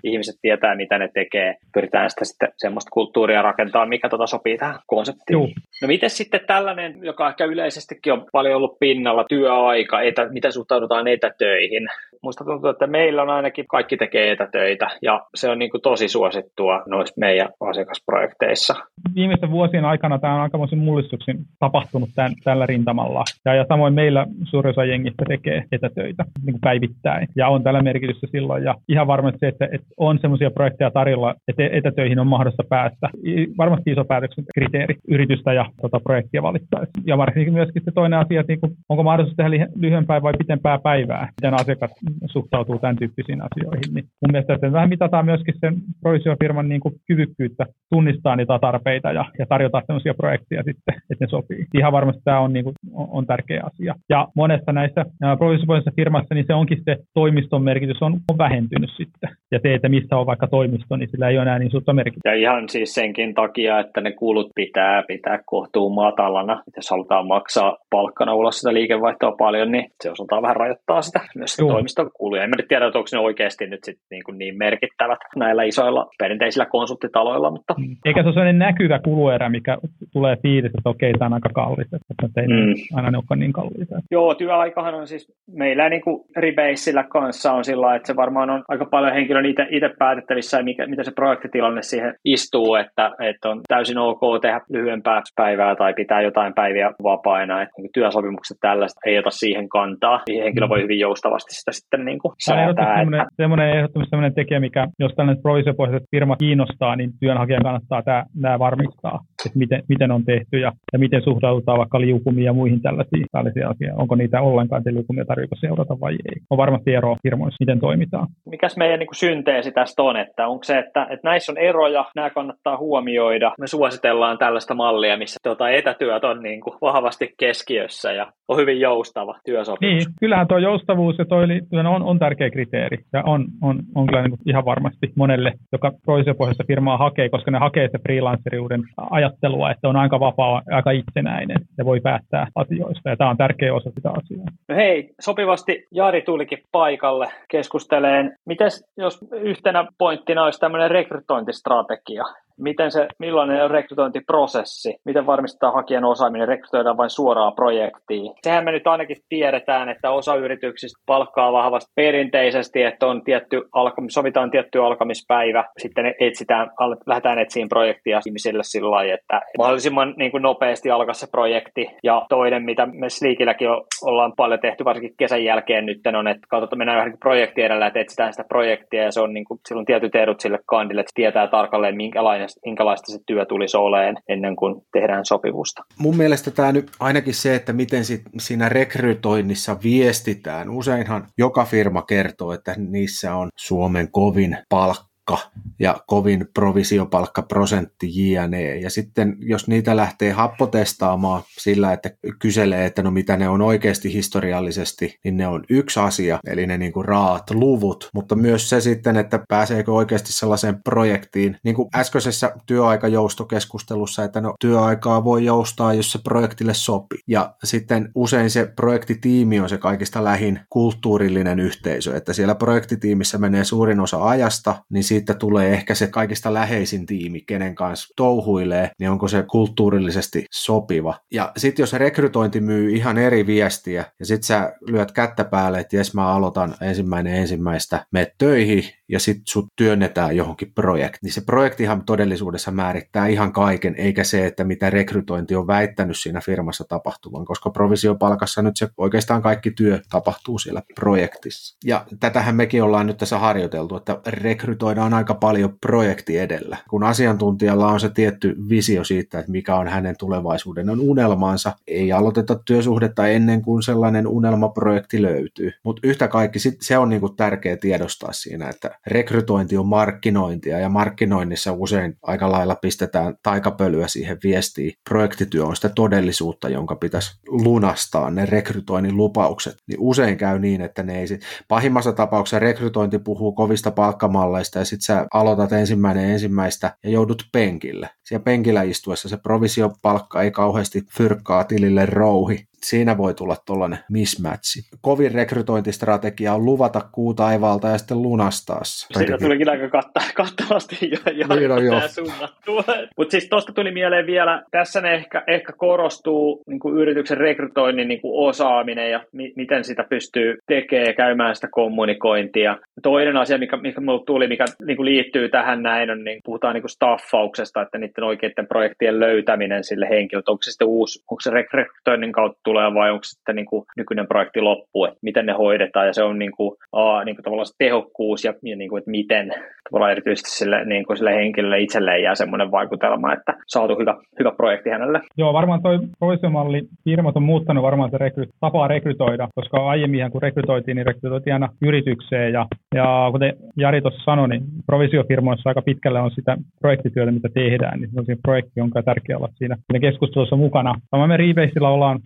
ihmiset tietää, mitä ne tekee. Pyritään sitä sitten semmoista kulttuuria rakentaa, mikä tota sopii tähän konseptiin. Juh. No miten sitten tällainen, joka ehkä yleisestikin on paljon ollut pinnalla, työaika, etä, miten suhtaudutaan etätöihin? Musta tuntuu, että meillä on ainakin kaikki tekee etätöitä ja se on niin kuin tosi suosittua noissa meidän asiakasprojekteissa. Viimeisten vuosien aikana tämä on aikamoisen mullistuksen tapahtunut tämän, tällä rintamalla. Ja, ja samoin meillä suurin osa jengistä tekee etätöitä niin kuin päivittäin ja on tällä merkitystä silloin. Ja ihan varmasti se, että, että on sellaisia projekteja tarjolla, että etätöihin on mahdollista päästä. Varmasti iso kriteeri yritystä ja tota, projektia valittaessa. Ja varsinkin myöskin se toinen asia, että niin kuin, onko mahdollisuus tehdä lyhyempää vai pitempää päivää, miten asiakas suhtautuu tämän tyyppisiin asioihin. Niin mun mielestä että vähän mitataan myöskin sen provisiofirman niin kuin kyvykkyyttä tunnistaa niitä tarpeita ja, ja tarjota sellaisia projekteja sitten, että ne sopii. Ihan varmasti tämä on, niin kuin, on, tärkeä asia. Ja monesta näissä provisiopohjaisissa firmassa niin se onkin se toimiston merkitys on, on vähentynyt sitten. Ja se, että missä on vaikka toimisto, niin sillä ei ole enää niin suurta merkitystä. Ja ihan siis senkin takia, että ne kulut pitää pitää kohtuun matalana. Jos halutaan maksaa palkkana ulos sitä liikevaihtoa paljon, niin se osaltaan vähän rajoittaa sitä myös se toimistokuluja. En mä nyt tiedä, että onko ne oikeasti nyt sit niin, kuin niin merkittävät näillä isoilla perinteisillä konsulttitaloilla. Mutta... Mm. Eikä se ole sellainen näkyvä kuluerä, mikä tulee fiilis, että okei, tämä on aika kallis, että ei mm. aina ne ole niin kalliita. Joo, työaikahan on siis meillä niin kuin Rebaseillä kanssa on sillä että se varmaan on aika paljon henkilön itse päätettävissä, mikä, mitä se projektitilanne siihen istuu, että, että on täysin ok tehdä lyhyempää päivää tai pitää jotain päiviä vapaina. Että niin työsopimukset tällaista ei ota siihen kantaa. Niin henkilö voi hyvin joustavasti sitä sitten niin kuin säätää. Että... Semmoinen ehdottomasti semmoinen tekijä, mikä jos tällainen provisiopohjaiset firma kiinnostaa, niin työnhakijan kannattaa tämä, tämä varmistaa, että miten, miten on tehty ja, ja miten suhtaudutaan vaikka liukumiin ja muihin tällaisiin, tällaisiin asioihin. Onko niitä ollenkaan te liukumia tarvitse seurata vai ei. On varmasti eroa firmoissa, miten toimitaan. Mikäs meidän niin kuin synteesi tästä on, että onko se, että, että näissä on eroja, nämä kannattaa huomioida. Me suositellaan tällaista mallia, missä tuota etätyöt on niin kuin vahvasti keskiössä ja on hyvin joustava työsopimus. Niin, kyllähän tuo joustavuus ja tuo on, on tärkeä kriteeri ja on, on, on kyllä niin ihan varmasti monelle, joka provisiopohjaista firmaa hakee, koska ne hakee se freelanceriuden ajattelua, että on aika vapaa, aika itsenäinen ja voi päättää asioista ja tämä on tärkeä osa sitä asiaa. No hei, sopivasti Jari tulikin paikalle keskusteleen. Miten jos yhtenä pointtina olisi tämmöinen rekrytointistrategia, miten se, millainen on rekrytointiprosessi, miten varmistetaan hakijan osaaminen, rekrytoidaan vain suoraan projektiin. Sehän me nyt ainakin tiedetään, että osa yrityksistä palkkaa vahvasti perinteisesti, että on tietty, sovitaan tietty alkamispäivä, sitten etsitään, lähdetään etsiin projektia ihmisille sillä lailla, että mahdollisimman niin kuin nopeasti alkaa se projekti. Ja toinen, mitä me Sleekilläkin ollaan paljon tehty, varsinkin kesän jälkeen nyt on, että katsotaan, mennään johonkin projekti edellä, että etsitään sitä projektia ja se on niin kuin, silloin tietyt edut sille kandille, että tietää tarkalleen, minkälainen minkälaista se työ tulisi oleen ennen kuin tehdään sopivusta. Mun mielestä tämä nyt ainakin se, että miten sit siinä rekrytoinnissa viestitään. Useinhan joka firma kertoo, että niissä on Suomen kovin palkka palkka ja kovin provisiopalkkaprosentti jne. Ja sitten jos niitä lähtee happotestaamaan sillä, että kyselee, että no mitä ne on oikeasti historiallisesti, niin ne on yksi asia, eli ne niin raat luvut, mutta myös se sitten, että pääseekö oikeasti sellaiseen projektiin, niin kuin äskeisessä työaikajoustokeskustelussa, että no työaikaa voi joustaa, jos se projektille sopii. Ja sitten usein se projektitiimi on se kaikista lähin kulttuurillinen yhteisö, että siellä projektitiimissä menee suurin osa ajasta, niin siitä tulee ehkä se kaikista läheisin tiimi, kenen kanssa touhuilee, niin onko se kulttuurillisesti sopiva. Ja sitten jos rekrytointi myy ihan eri viestiä, ja sitten sä lyöt kättä päälle, että jes mä aloitan ensimmäinen ensimmäistä, me töihin, ja sitten sut työnnetään johonkin projektiin. Niin se projektihan todellisuudessa määrittää ihan kaiken, eikä se, että mitä rekrytointi on väittänyt siinä firmassa tapahtuvan, koska provisiopalkassa nyt se oikeastaan kaikki työ tapahtuu siellä projektissa. Ja tätähän mekin ollaan nyt tässä harjoiteltu, että rekrytoidaan aika paljon projekti edellä. Kun asiantuntijalla on se tietty visio siitä, että mikä on hänen tulevaisuuden on unelmansa, ei aloiteta työsuhdetta ennen kuin sellainen unelmaprojekti löytyy. Mutta yhtä kaikki sit se on niinku tärkeä tiedostaa siinä, että rekrytointi on markkinointia ja markkinoinnissa usein aika lailla pistetään taikapölyä siihen viestiin. Projektityö on sitä todellisuutta, jonka pitäisi lunastaa ne rekrytoinnin lupaukset. Niin usein käy niin, että ne ei sit... Pahimmassa tapauksessa rekrytointi puhuu kovista palkkamalleista ja sitten sä aloitat ensimmäinen ensimmäistä ja joudut penkille. Siellä penkillä istuessa se provisiopalkka ei kauheasti fyrkkaa tilille rouhi siinä voi tulla tuollainen mismatchi. Kovin rekrytointistrategia on luvata kuu taivaalta ja sitten lunastaa se. Siinä tulikin aika katta- kattavasti jo, jo niin on, jo. Mutta siis tuosta tuli mieleen vielä, tässä ne ehkä, ehkä korostuu niin kuin yrityksen rekrytoinnin niin kuin osaaminen ja mi- miten sitä pystyy tekemään, käymään sitä kommunikointia. Toinen asia, mikä, mikä mulle tuli, mikä niin kuin liittyy tähän näin, on, niin puhutaan niin kuin staffauksesta, että niiden oikeiden projektien löytäminen sille henkilölle. Onko se sitten uusi, onko se rekrytoinnin kautta tulee vai onko sitten niin kuin nykyinen projekti loppu, että miten ne hoidetaan ja se on niin kuin, a, niin kuin tavallaan se tehokkuus ja, ja niin kuin, että miten tavallaan erityisesti sille, niin kuin sille henkilölle itselleen jää semmoinen vaikutelma, että saatu hyvä, hyvä projekti hänelle. Joo, varmaan toi provisiomalli firmat on muuttanut varmaan se rekry, tapaa rekrytoida, koska aiemmin kun rekrytoitiin, niin rekrytoitiin aina yritykseen ja, ja kuten Jari tuossa sanoi, niin provisiofirmoissa aika pitkälle on sitä projektityötä, mitä tehdään, niin se on siinä projekti, jonka tärkeää olla siinä, keskustelussa mukana. Samoin me Rebaseilla ollaan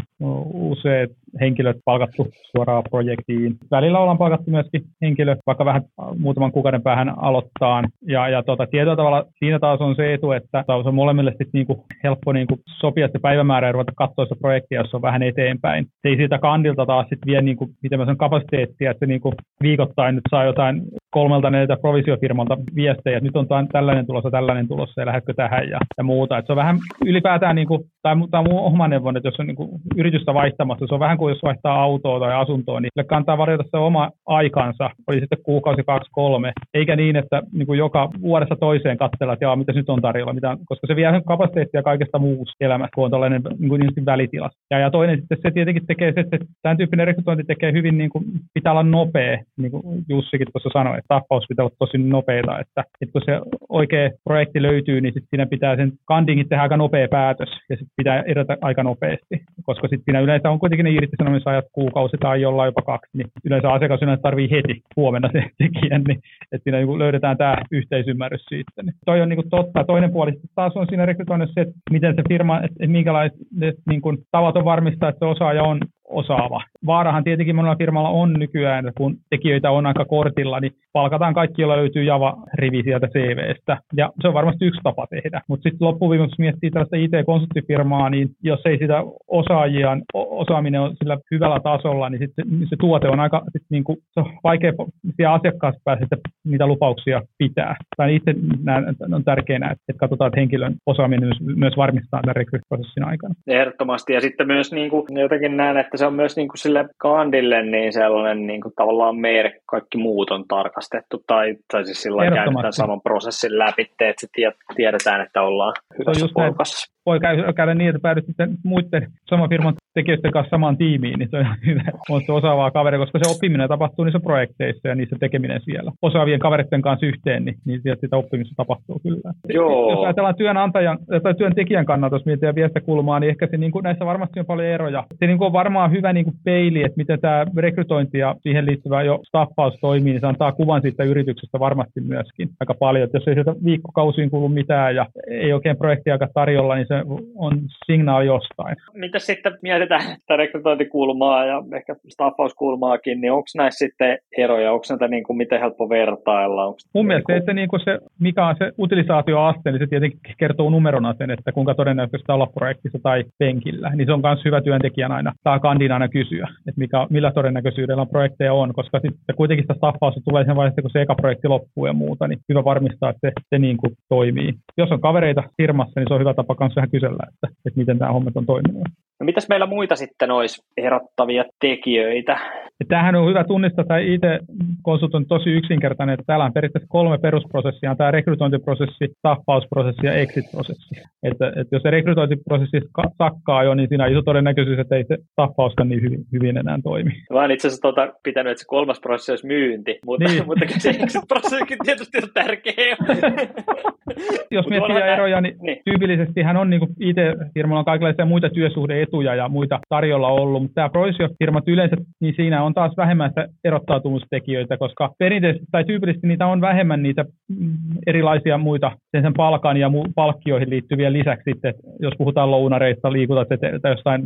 useat henkilöt palkattu suoraan projektiin. Välillä ollaan palkattu myöskin henkilö, vaikka vähän muutaman kuukauden päähän aloittaa. Ja, ja tota, tietyllä tavalla siinä taas on se etu, että se on molemmille sit niinku helppo niinku sopia se päivämäärä ja ruveta katsoa se projekti, jos on vähän eteenpäin. Se ei siitä kandilta taas sit vie, niinku, miten mä sanon, kapasiteettia, että se niinku viikoittain nyt saa jotain kolmelta neljältä provisiofirmalta viestejä, että nyt on tällainen tulossa, tällainen tulossa ja lähdetkö tähän ja, ja muuta. Et se on vähän ylipäätään, niin kuin, tai tämä on oma neuvon, että jos on niin kuin, yritystä vaihtamassa, se on vähän kuin jos vaihtaa autoa tai asuntoa, niin sille kannattaa varjota se oma aikansa, oli sitten kuukausi, kaksi, kolme, eikä niin, että niin kuin joka vuodessa toiseen katsella, että mitä nyt on tarjolla, mitä, koska se vie kapasiteettia kaikesta muusta elämästä, kun on tällainen niin kuin niin välitilassa. Ja, ja toinen sitten se tietenkin tekee se, että tämän tyyppinen rekrytointi tekee hyvin, niin kuin, pitää olla nopea, niin kuin Jussikin tuossa sanoi, että tappaus pitää olla tosi nopeita, että, että kun se oikea projekti löytyy, niin sitten siinä pitää sen kandingin tehdä aika nopea päätös ja sitten pitää edetä aika nopeasti, koska sitten siinä yleensä on kuitenkin ne irtisanomisajat kuukausi tai jollain jopa kaksi, niin yleensä asiakas tarvii heti huomenna sen tekijän, niin että siinä niin löydetään tämä yhteisymmärrys siitä. Niin toi on niin totta. Toinen puoli taas on siinä rekrytoinnissa se, että miten se firma, että, minkälaiset niin tavat on varmistaa, että se osaaja on osaava. Vaarahan tietenkin monella firmalla on nykyään, kun tekijöitä on aika kortilla, niin palkataan kaikki, joilla löytyy Java-rivi sieltä CVstä. Ja se on varmasti yksi tapa tehdä. Mutta sitten loppuviimeksi miettii tällaista IT-konsulttifirmaa, niin jos ei sitä osaajien osaaminen on sillä hyvällä tasolla, niin sitten se tuote on aika sit niinku, se on vaikea siellä asiakkaassa päästä niitä lupauksia pitää. Tai itse näen, on tärkeää, että katsotaan, että henkilön osaaminen myös, myös varmistaa tämän rekryprosessin aikana. Ehdottomasti. Ja sitten myös niin kuin, jotenkin näen, että se on myös niin kuin sille kandille niin sellainen niin kuin tavallaan meille kaikki muut on tarkastettu tai, tai siis sillä käytetään saman prosessin läpi, että se tiedetään, että ollaan hyvässä polkassa voi käydä, käydä niin, että päädyt sitten muiden saman firman tekijöiden kanssa samaan tiimiin, niin se on hyvä, on se osaavaa kaveri, koska se oppiminen tapahtuu niissä projekteissa ja niissä tekeminen siellä. Osaavien kaveritten kanssa yhteen, niin, niin sieltä sitä oppimista tapahtuu kyllä. Joo. Jos ajatellaan työnantajan tai työntekijän kannalta, jos mietitään viestäkulmaa, niin ehkä se, niin kuin, näissä varmasti on paljon eroja. Se niin kuin on varmaan hyvä niin kuin peili, että miten tämä rekrytointi ja siihen liittyvä jo staffaus toimii, niin se antaa kuvan siitä yrityksestä varmasti myöskin aika paljon. Että jos ei sieltä viikkokausiin kuulu mitään ja ei oikein projektiaika tarjolla, niin se on signaali jostain. Mitä sitten mietitään sitä rekrytointikulmaa ja ehkä staffauskulmaakin, niin onko näissä sitten eroja? Onko näitä niin kuin miten helppo vertailla? Onko Mun mielestä niin kuin... se, että niin kuin se, mikä on se utilisaatioaste, niin se tietenkin kertoo numerona sen, että kuinka todennäköistä olla projektissa tai penkillä. Niin se on myös hyvä työntekijän aina, tai kandin aina kysyä, että mikä, millä todennäköisyydellä projekteja on, koska sitten kuitenkin sitä staffausta tulee sen vaiheessa, kun se eka projekti loppuu ja muuta, niin hyvä varmistaa, että se, se niin kuin toimii. Jos on kavereita firmassa, niin se on hyvä tapa myös vähän kysellä, että, että miten tämä homma on toiminut. No mitäs meillä muita sitten olisi erottavia tekijöitä? Tämähän on hyvä tunnistaa, tai itse konsult on tosi yksinkertainen, että täällä on periaatteessa kolme perusprosessia, on tämä rekrytointiprosessi, tappausprosessi ja exit-prosessi. Että, että jos se rekrytointiprosessi sakkaa jo, niin siinä on iso todennäköisyys, että ei se tappauskaan niin hyvin, hyvin enää toimi. Mä olen itse asiassa tuota pitänyt, että se kolmas prosessi olisi myynti, mutta, niin. mutta se exit-prosessi tietysti on tärkeä. jos miettii eroja, niin, niin. tyypillisesti hän on niin IT-firmalla on kaikenlaisia muita työsuhdeetuja ja muita tarjolla ollut, mutta tämä Proisio-firmat yleensä, niin siinä on taas vähemmän sitä koska perinteisesti tai tyypillisesti niitä on vähemmän niitä mm, erilaisia muita sen, sen palkan ja mu- palkkioihin liittyviä lisäksi sitten, jos puhutaan lounareista, tai jostain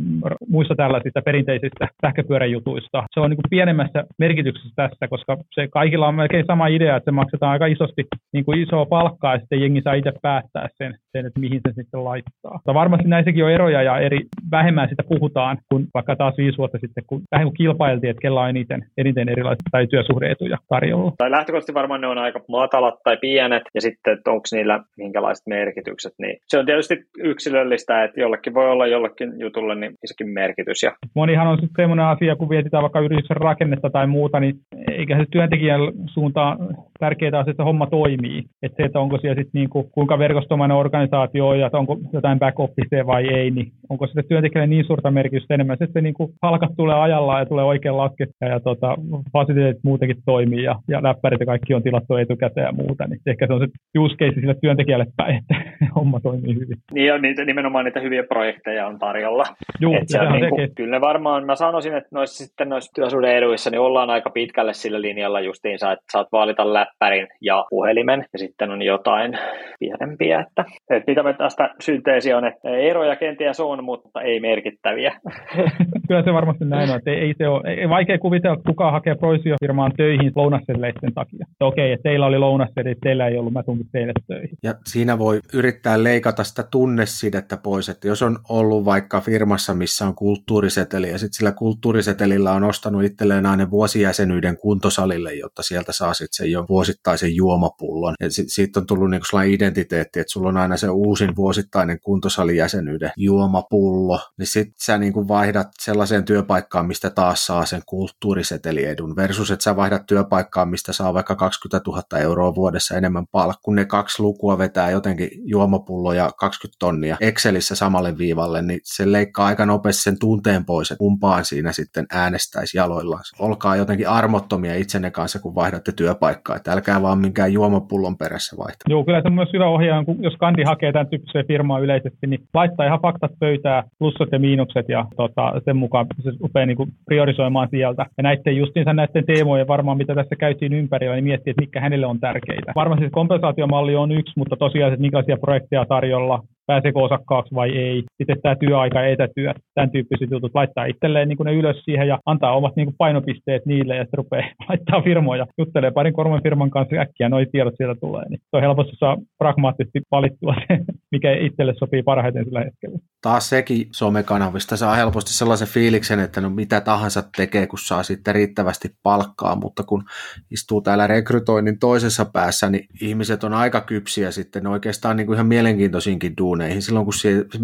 muista tällaisista perinteisistä sähköpyöräjutuista. Se on niin kuin pienemmässä merkityksessä tässä, koska se kaikilla on melkein sama idea, että se maksetaan aika isosti niin kuin isoa palkkaa ja sitten jengi saa itse päättää sen, sen, että mihin se sitten laittaa. Mutta varmasti näissäkin on eroja ja eri, vähemmän sitä puhutaan kuin vaikka taas viisi vuotta sitten, kun vähän kuin kilpailtiin, että kella on eniten, eniten erilaisia tai työsuhdeetuja tarjolla. Tai lähtökohtaisesti varmaan ne on aika matalat tai pienet ja sitten, että onko niillä minkälaiset merkitykset. Niin se on tietysti yksilöllistä, että jollekin voi olla jollekin jutulle niin isokin merkitys. Ja... Monihan on sitten semmoinen asia, kun vietitään vaikka yrityksen rakennetta tai muuta, niin eikä se työntekijän suuntaan tärkeää asia, että homma toimii. Että se, että onko siellä sitten niin kuin, kuinka verkostomainen organisaatio on ja onko jotain back vai ei, niin onko sitten työntekijälle niin suurta merkitystä enemmän, että niin kuin palkat tulee ajallaan ja tulee oikein laskettua ja tota, fasiliteetit muutenkin toimii ja, ja läppärit ja kaikki on tilattu etukäteen ja muuta, niin ehkä se on se use case sille työntekijälle päin, että homma toimii hyvin. Niin on niitä, nimenomaan niitä hyviä projekteja on tarjolla. Juu, Et se on niin kuin, kyllä ne varmaan, mä sanoisin, että noissa, sitten noissa työsuuden eduissa niin ollaan aika pitkälle sillä linjalla justiinsa, että saat valita läppärin ja puhelimen ja sitten on jotain pienempiä. Että, että mitä me tästä synteesi on, että eroja kenties on, mutta ei merkittäviä. Kyllä se varmasti näin on, että ei, ei se ole, ei, vaikea kuvitella, että kukaan hakee Proisio-firmaan töihin lounasselleiden takia. Okei, että teillä oli lounasseli, että teillä ei ollut, mä tunkin teille töihin. Ja siinä voi yrittää leikata sitä tunnesidettä pois, että jos on ollut vaikka firmassa, missä on kulttuuriseteli ja sitten sillä kulttuurisetelillä on ostanut itselleen aina vuosijäsenyyden kuntosalille, jotta sieltä saa sitten sen jo vuosittaisen juomapullon. Ja sit, siitä on tullut niinku sellainen identiteetti, että sulla on aina se uusin vuosittainen kuntosalijäsenyyden juomapullo, niin sitten sä niinku vaihdat sellaiseen työpaikkaan, mistä taas saa sen kulttuuriseteliedun, versus että sä vaihdat työpaikkaan, mistä saa vaikka 20 000 euroa vuodessa enemmän palkkaa, kun ne kaksi lukua vetää jotenkin juomapullo ja 20 tonnia Excelissä samalle viivalle, niin se leikkaa aika nopeasti sen tunteen pois, että kumpaan siinä sitten äänestäisi jaloillaan. Olkaa jotenkin armottomia itsenne kanssa, kun vaihdatte työpaikkaa, että älkää vaan minkään juomapullon perässä vaihtaa. Joo, kyllä se on myös hyvä ohjaa, jos kandi hakee tämän tyyppiseen firmaan yleisesti, niin laittaa ihan faktat pöytää, plussat ja miinukset ja tota, sen mukaan se rupeaa niin kuin priorisoimaan sieltä. Ja näiden justiinsa näiden teemojen varmaan, mitä tässä käytiin ympärillä, niin miettii, että mitkä hänelle on tärkeitä. Varmasti se kompensaatiomalli on yksi, mutta tosiaan, että minkälaisia projekteja tarjolla, pääseekö osakkaaksi vai ei. Sitten tämä työaika, etätyö, tämän tyyppiset jutut, laittaa itselleen niin ne ylös siihen ja antaa omat niin kuin painopisteet niille ja sitten rupeaa laittaa firmoja, juttelee parin kolmen firman kanssa äkkiä, noin tiedot sieltä tulee. Niin se on helposti saa pragmaattisesti valittua se, mikä itselle sopii parhaiten sillä hetkellä. taas sekin somekanavista saa helposti sellaisen fiiliksen, että no mitä tahansa tekee, kun saa sitten riittävästi palkkaa, mutta kun istuu täällä rekrytoinnin toisessa päässä, niin ihmiset on aika kypsiä sitten oikeastaan niin kuin ihan mielenkiintoisinkin duuneihin, silloin kun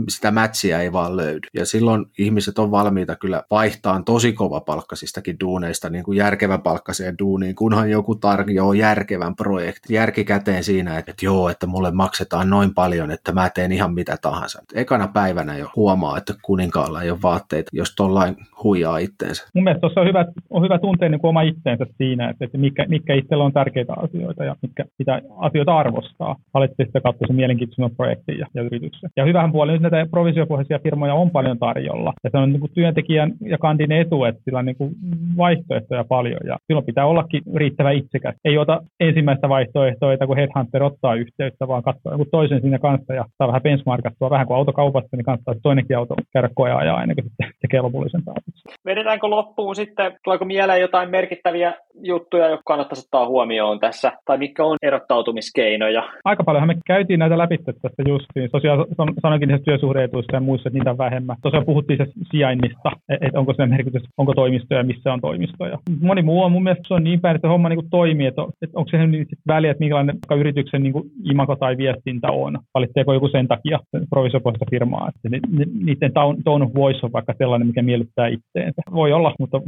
sitä mätsiä ei vaan löydy. Ja silloin ihmiset on valmiita kyllä vaihtaa tosi kova palkkasistakin duuneista niin kuin järkevän palkkaseen duuniin, kunhan joku tarjoaa järkevän projektin. Järki käteen siinä, että, että joo, että mulle maksetaan noin paljon, että mä teen ihan mitä tahansa. Ekana päivänä jo huomaa, että kuninkaalla ei ole vaatteita, jos tollain huijaa itteensä. Mun mielestä tuossa on hyvä, on hyvä tuntea niin oma itteensä siinä, että, että mikä, mikä itsellä on tärkeitä asioita ja mitkä, mitä asioita arvostaa. Valitsee sitä kautta se mielenkiintoisen projektin ja, ja yrityksen. Ja hyvähän puoli nyt näitä provisiopohjaisia firmoja on paljon tarjolla. Ja se on niin kuin työntekijän ja kandin etu, että sillä on niin kuin vaihtoehtoja paljon. Ja silloin pitää ollakin riittävä itsekäs. Ei ota ensimmäistä vaihtoehtoa, että kun Headhunter ottaa yhteyttä, vaan katsoa joku toisen siinä kanssa ja saa vähän benchmarkattua, vähän kuin autokaupassa, niin kannattaa toinenkin auto käydä koeajaa ennen kuin sitten tekee lopullisen päätöksen. Vedetäänkö loppuun sitten, tuleeko mieleen jotain merkittäviä juttuja, jotka kannattaisi ottaa huomioon tässä, tai mitkä on erottautumiskeinoja? Aika paljon me käytiin näitä läpi tässä justiin, tosiaan sanoinkin niissä työsuhdeetuissa ja muissa, että niitä on vähemmän. Tosiaan puhuttiin se sijainnista, että onko se merkitys, onko toimistoja, missä on toimistoja. Moni muu on mun mielestä se on niin päin, että homma niin kuin toimii, että, että onko se niin väliä, että minkälainen yrityksen niin kuin imako tai viestintä on. Valitseeko joku sen takia provisopoista firmaa, että niiden tone of voice on vaikka sellainen, mikä miellyttää itseensä. Voi olla, mutta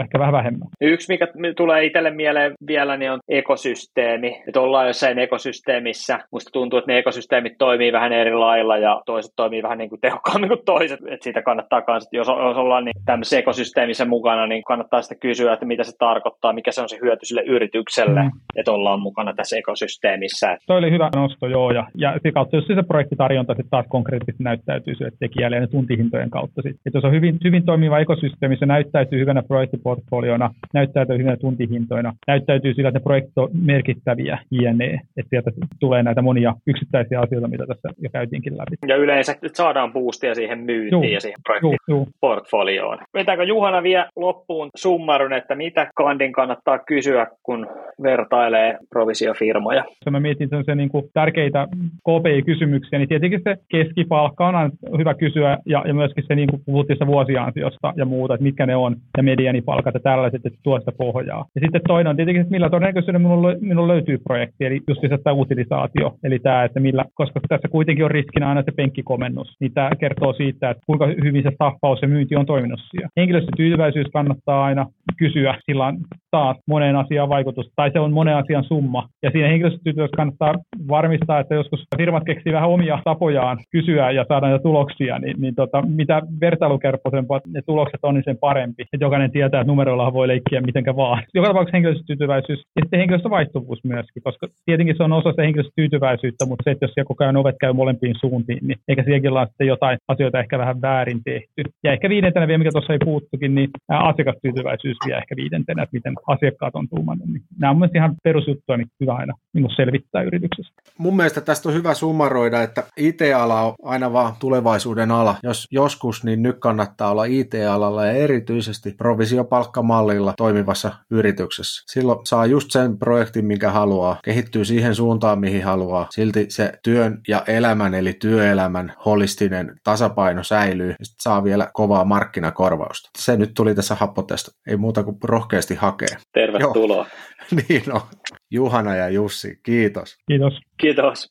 ehkä vähän vähemmän. Yksi, mikä tulee itselle mieleen vielä, niin on ekosysteemi. Että ollaan jossain ekosysteemissä. Musta tuntuu, että ne ekosysteemit toimii vähän eri lailla ja toiset toimii vähän niin kuin tehokkaammin kuin toiset. Että siitä kannattaa myös, jos, jos ollaan niin tämmöisessä ekosysteemissä mukana, niin kannattaa sitten kysyä, että mitä se tarkoittaa, mikä se on se hyöty sille yritykselle, mm. että ollaan mukana tässä ekosysteemissä. Toi oli hyvä nosto, joo. Ja, ja sitä kautta, jos se projektitarjonta sitten taas konkreettisesti näyttäytyy sille tekijälle ja ne tuntihintojen kautta. Sit. Että jos on hyvin, hyvin toimiva ekosysteemi, se näyttäytyy hyvänä projektiportfoliona, näyttäytyy hyvänä tuntihintoina, näyttäytyy sillä, että ne projektit on merkittäviä, jne. Että sieltä tulee näitä monia yksittäisiä asioita, mitä tässä jo käytiinkin läpi. Ja yleensä saadaan boostia siihen myyntiin Juh, ja siihen projektiportfolioon. Vetääkö Juhana vielä loppuun summarun, että mitä Kandin kannattaa kysyä, kun vertailee provisiofirmoja? Jos mä mietin sellaisia niin kuin tärkeitä KPI-kysymyksiä, niin tietenkin se keskipalkka on hyvä kysyä ja, ja myöskin se, niin kuin puhuttiin vuosiansiosta ja muuta, että mitkä ne on ja medianipalkat ja tällaiset, että tuosta pohjaa. Ja sitten toinen on tietenkin, että millä todennäköisyydellä minulla, minulla löytyy projekti, eli just tämä utilisaatio, eli tämä, että millä, koska tässä kuitenkin on riskinä aina se penkkikomennus, niin tämä kertoo siitä, että kuinka hyvin se staffaus ja myynti on toiminut siellä. Henkilöstötyytyväisyys kannattaa aina kysyä, sillä taas moneen asiaan vaikutus, tai se on monen asian summa. Ja siinä henkilöstötyytyväisyys kannattaa varmistaa, että joskus firmat keksii vähän omia tapojaan kysyä ja saada näitä tuloksia, niin, niin tota, mitä vertailukerpoisempaa ne tulokset on, niin sen parempi. Että jokainen tietää, että numeroilla voi leikkiä mitenkä vaan. Joka tapauksessa henkilöstötyytyväisyys ja sitten henkilöstövaihtuvuus myöskin, koska tietenkin se on osa sitä henkilöstötyytyväisyyttä, mutta se, että jos koko ajan ovet käy molempiin suuntiin, niin eikä sielläkin ole sitten jotain asioita ehkä vähän väärin tehty. Ja ehkä viidentenä vielä, mikä tuossa ei puuttukin, niin asiakastyytyväisyys vielä ehkä viidentenä, että miten asiakkaat on tuumannut. Niin nämä on mielestäni ihan perusjuttuja, niin hyvä aina niin selvittää yrityksessä. Mun mielestä tästä on hyvä summaroida, että IT-ala on aina vaan tulevaisuuden ala. Jos joskus, niin nyt kannattaa olla IT-alalla ja erityisesti provisiopalkkamallilla toimivassa yrityksessä. Silloin saa just sen projektin, minkä haluaa, kehittyy siihen suuntaan, mihin haluaa. Silti se työn ja elämän, eli työelämän holistinen tasapaino säilyy. Ja saa vielä kovaa markkinakorvausta. Se nyt tuli tässä happotesta. Ei muuta kuin rohkeasti hakea. Tervetuloa. Joo. niin on. Juhana ja Jussi, kiitos. Kiitos. Kiitos.